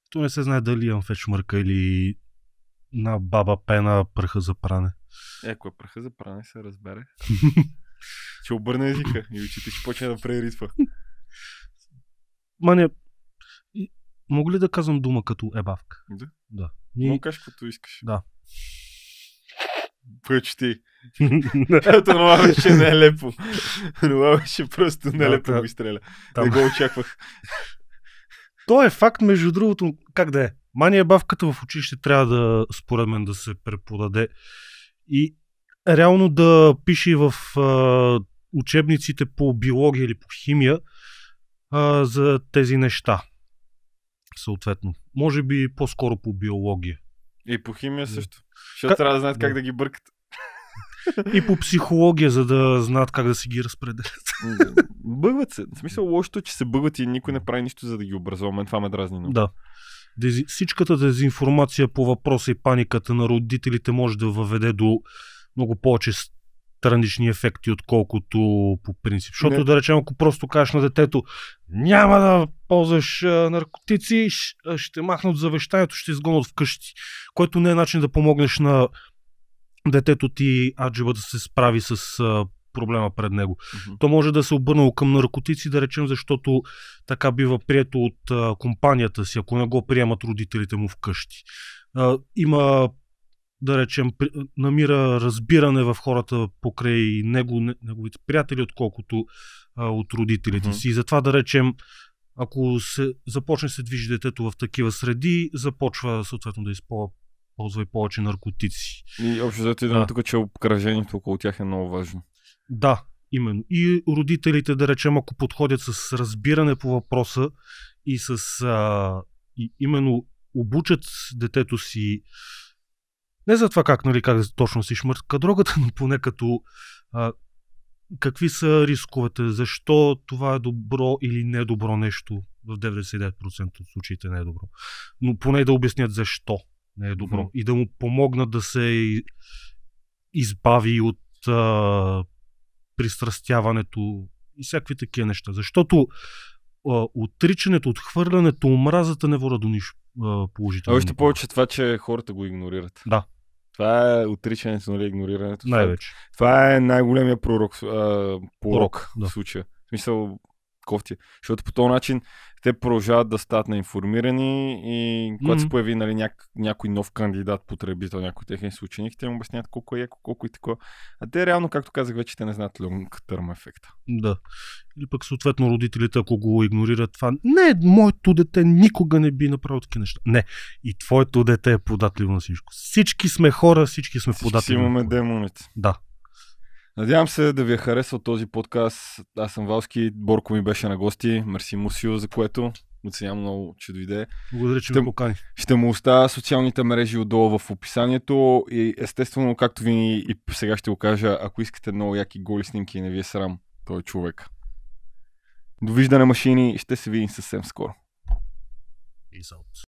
То не се знае дали имам феч мърка или на баба пена пръха за пране. Е, ако е праха за пране, се разбере. ще обърне езика и очите ще почне да преритва. Мане, мога ли да казвам дума като ебавка? Да. Да. Мога И... кажеш каквото искаш. Да. Прочети. Ето това беше нелепо. Това беше просто нелепо да. го изстреля. Там. Не го очаквах. То е факт, между другото, как да е. Мания бавката в училище трябва да, според мен, да се преподаде и реално да пише в а, учебниците по биология или по химия а, за тези неща. Съответно. Може би по-скоро по биология. И по химия също. Защото Ка- трябва да знаят как да. ги бъркат. И по психология, за да знаят как да си ги разпределят. Бъгват се. В смисъл лошото, е, че се бъгват и никой не прави нищо, за да ги образува. Мен това ме дразни много. Да. Дези... Всичката дезинформация по въпроса и паниката на родителите може да въведе до много повече странични ефекти, отколкото по принцип. Защото Не. да речем, ако просто кажеш на детето няма да ползваш а, наркотици, ще махнат завещанието, ще изгонят вкъщи. Което не е начин да помогнеш на детето ти аджиба да се справи с а, проблема пред него. Мгм. То може да се обърнало към наркотици, да речем, защото така бива прието от а, компанията си, ако не го приемат родителите му вкъщи. А, има, да речем, намира разбиране в хората покрай него, не- неговите приятели, отколкото а, от родителите Мгм. си. И затова, да речем, ако се започне се движи детето в такива среди, започва съответно да използва ползва и повече наркотици. И общо Да. тук, че обкръжението около тях е много важно. Да, именно. И родителите, да речем, ако подходят с разбиране по въпроса и с а, и именно обучат детето си не за това как, нали, как точно си шмъртка дрогата, но поне като а, какви са рисковете, защо това е добро или недобро нещо. В 99% от случаите не е добро. Но поне да обяснят защо не е добро. Мгм. И да му помогнат да се избави от а, пристрастяването и всякакви такива неща. Защото а, отричането, отхвърлянето, омразата не вода до нищо положително. още повече това, че хората го игнорират. Да. Това е отричането, нали, игнорирането. Е- Най-вече. Това е най-големия пророк, а, порок Порок, да. в случая. В смисъл, кофти. Защото по този начин те продължават да стават неинформирани и когато се Мгм. появи нали, няк- някой нов кандидат, потребител, някой техен съученик, те им обясняват колко е яко, колко и такова. А те реално, както казах вече, те не знаят long term ефекта. Да. Или пък съответно родителите, ако го игнорират това, не, моето дете никога не би направил такива неща. Не. И твоето дете е податливо на всичко. Всички сме хора, всички сме Всички си податливи. на имаме демоните. Да. Надявам се да ви е харесал този подкаст. Аз съм Валски, Борко ми беше на гости. Мерси Мусио, за което оценявам много, че дойде. Благодаря, че Ще- ме покани. Ще му оставя социалните мрежи отдолу в описанието и естествено, както ви и сега ще го кажа, ако искате много яки голи снимки и не ви е срам, той е човек. Довиждане машини, ще се видим съвсем скоро. Peace out.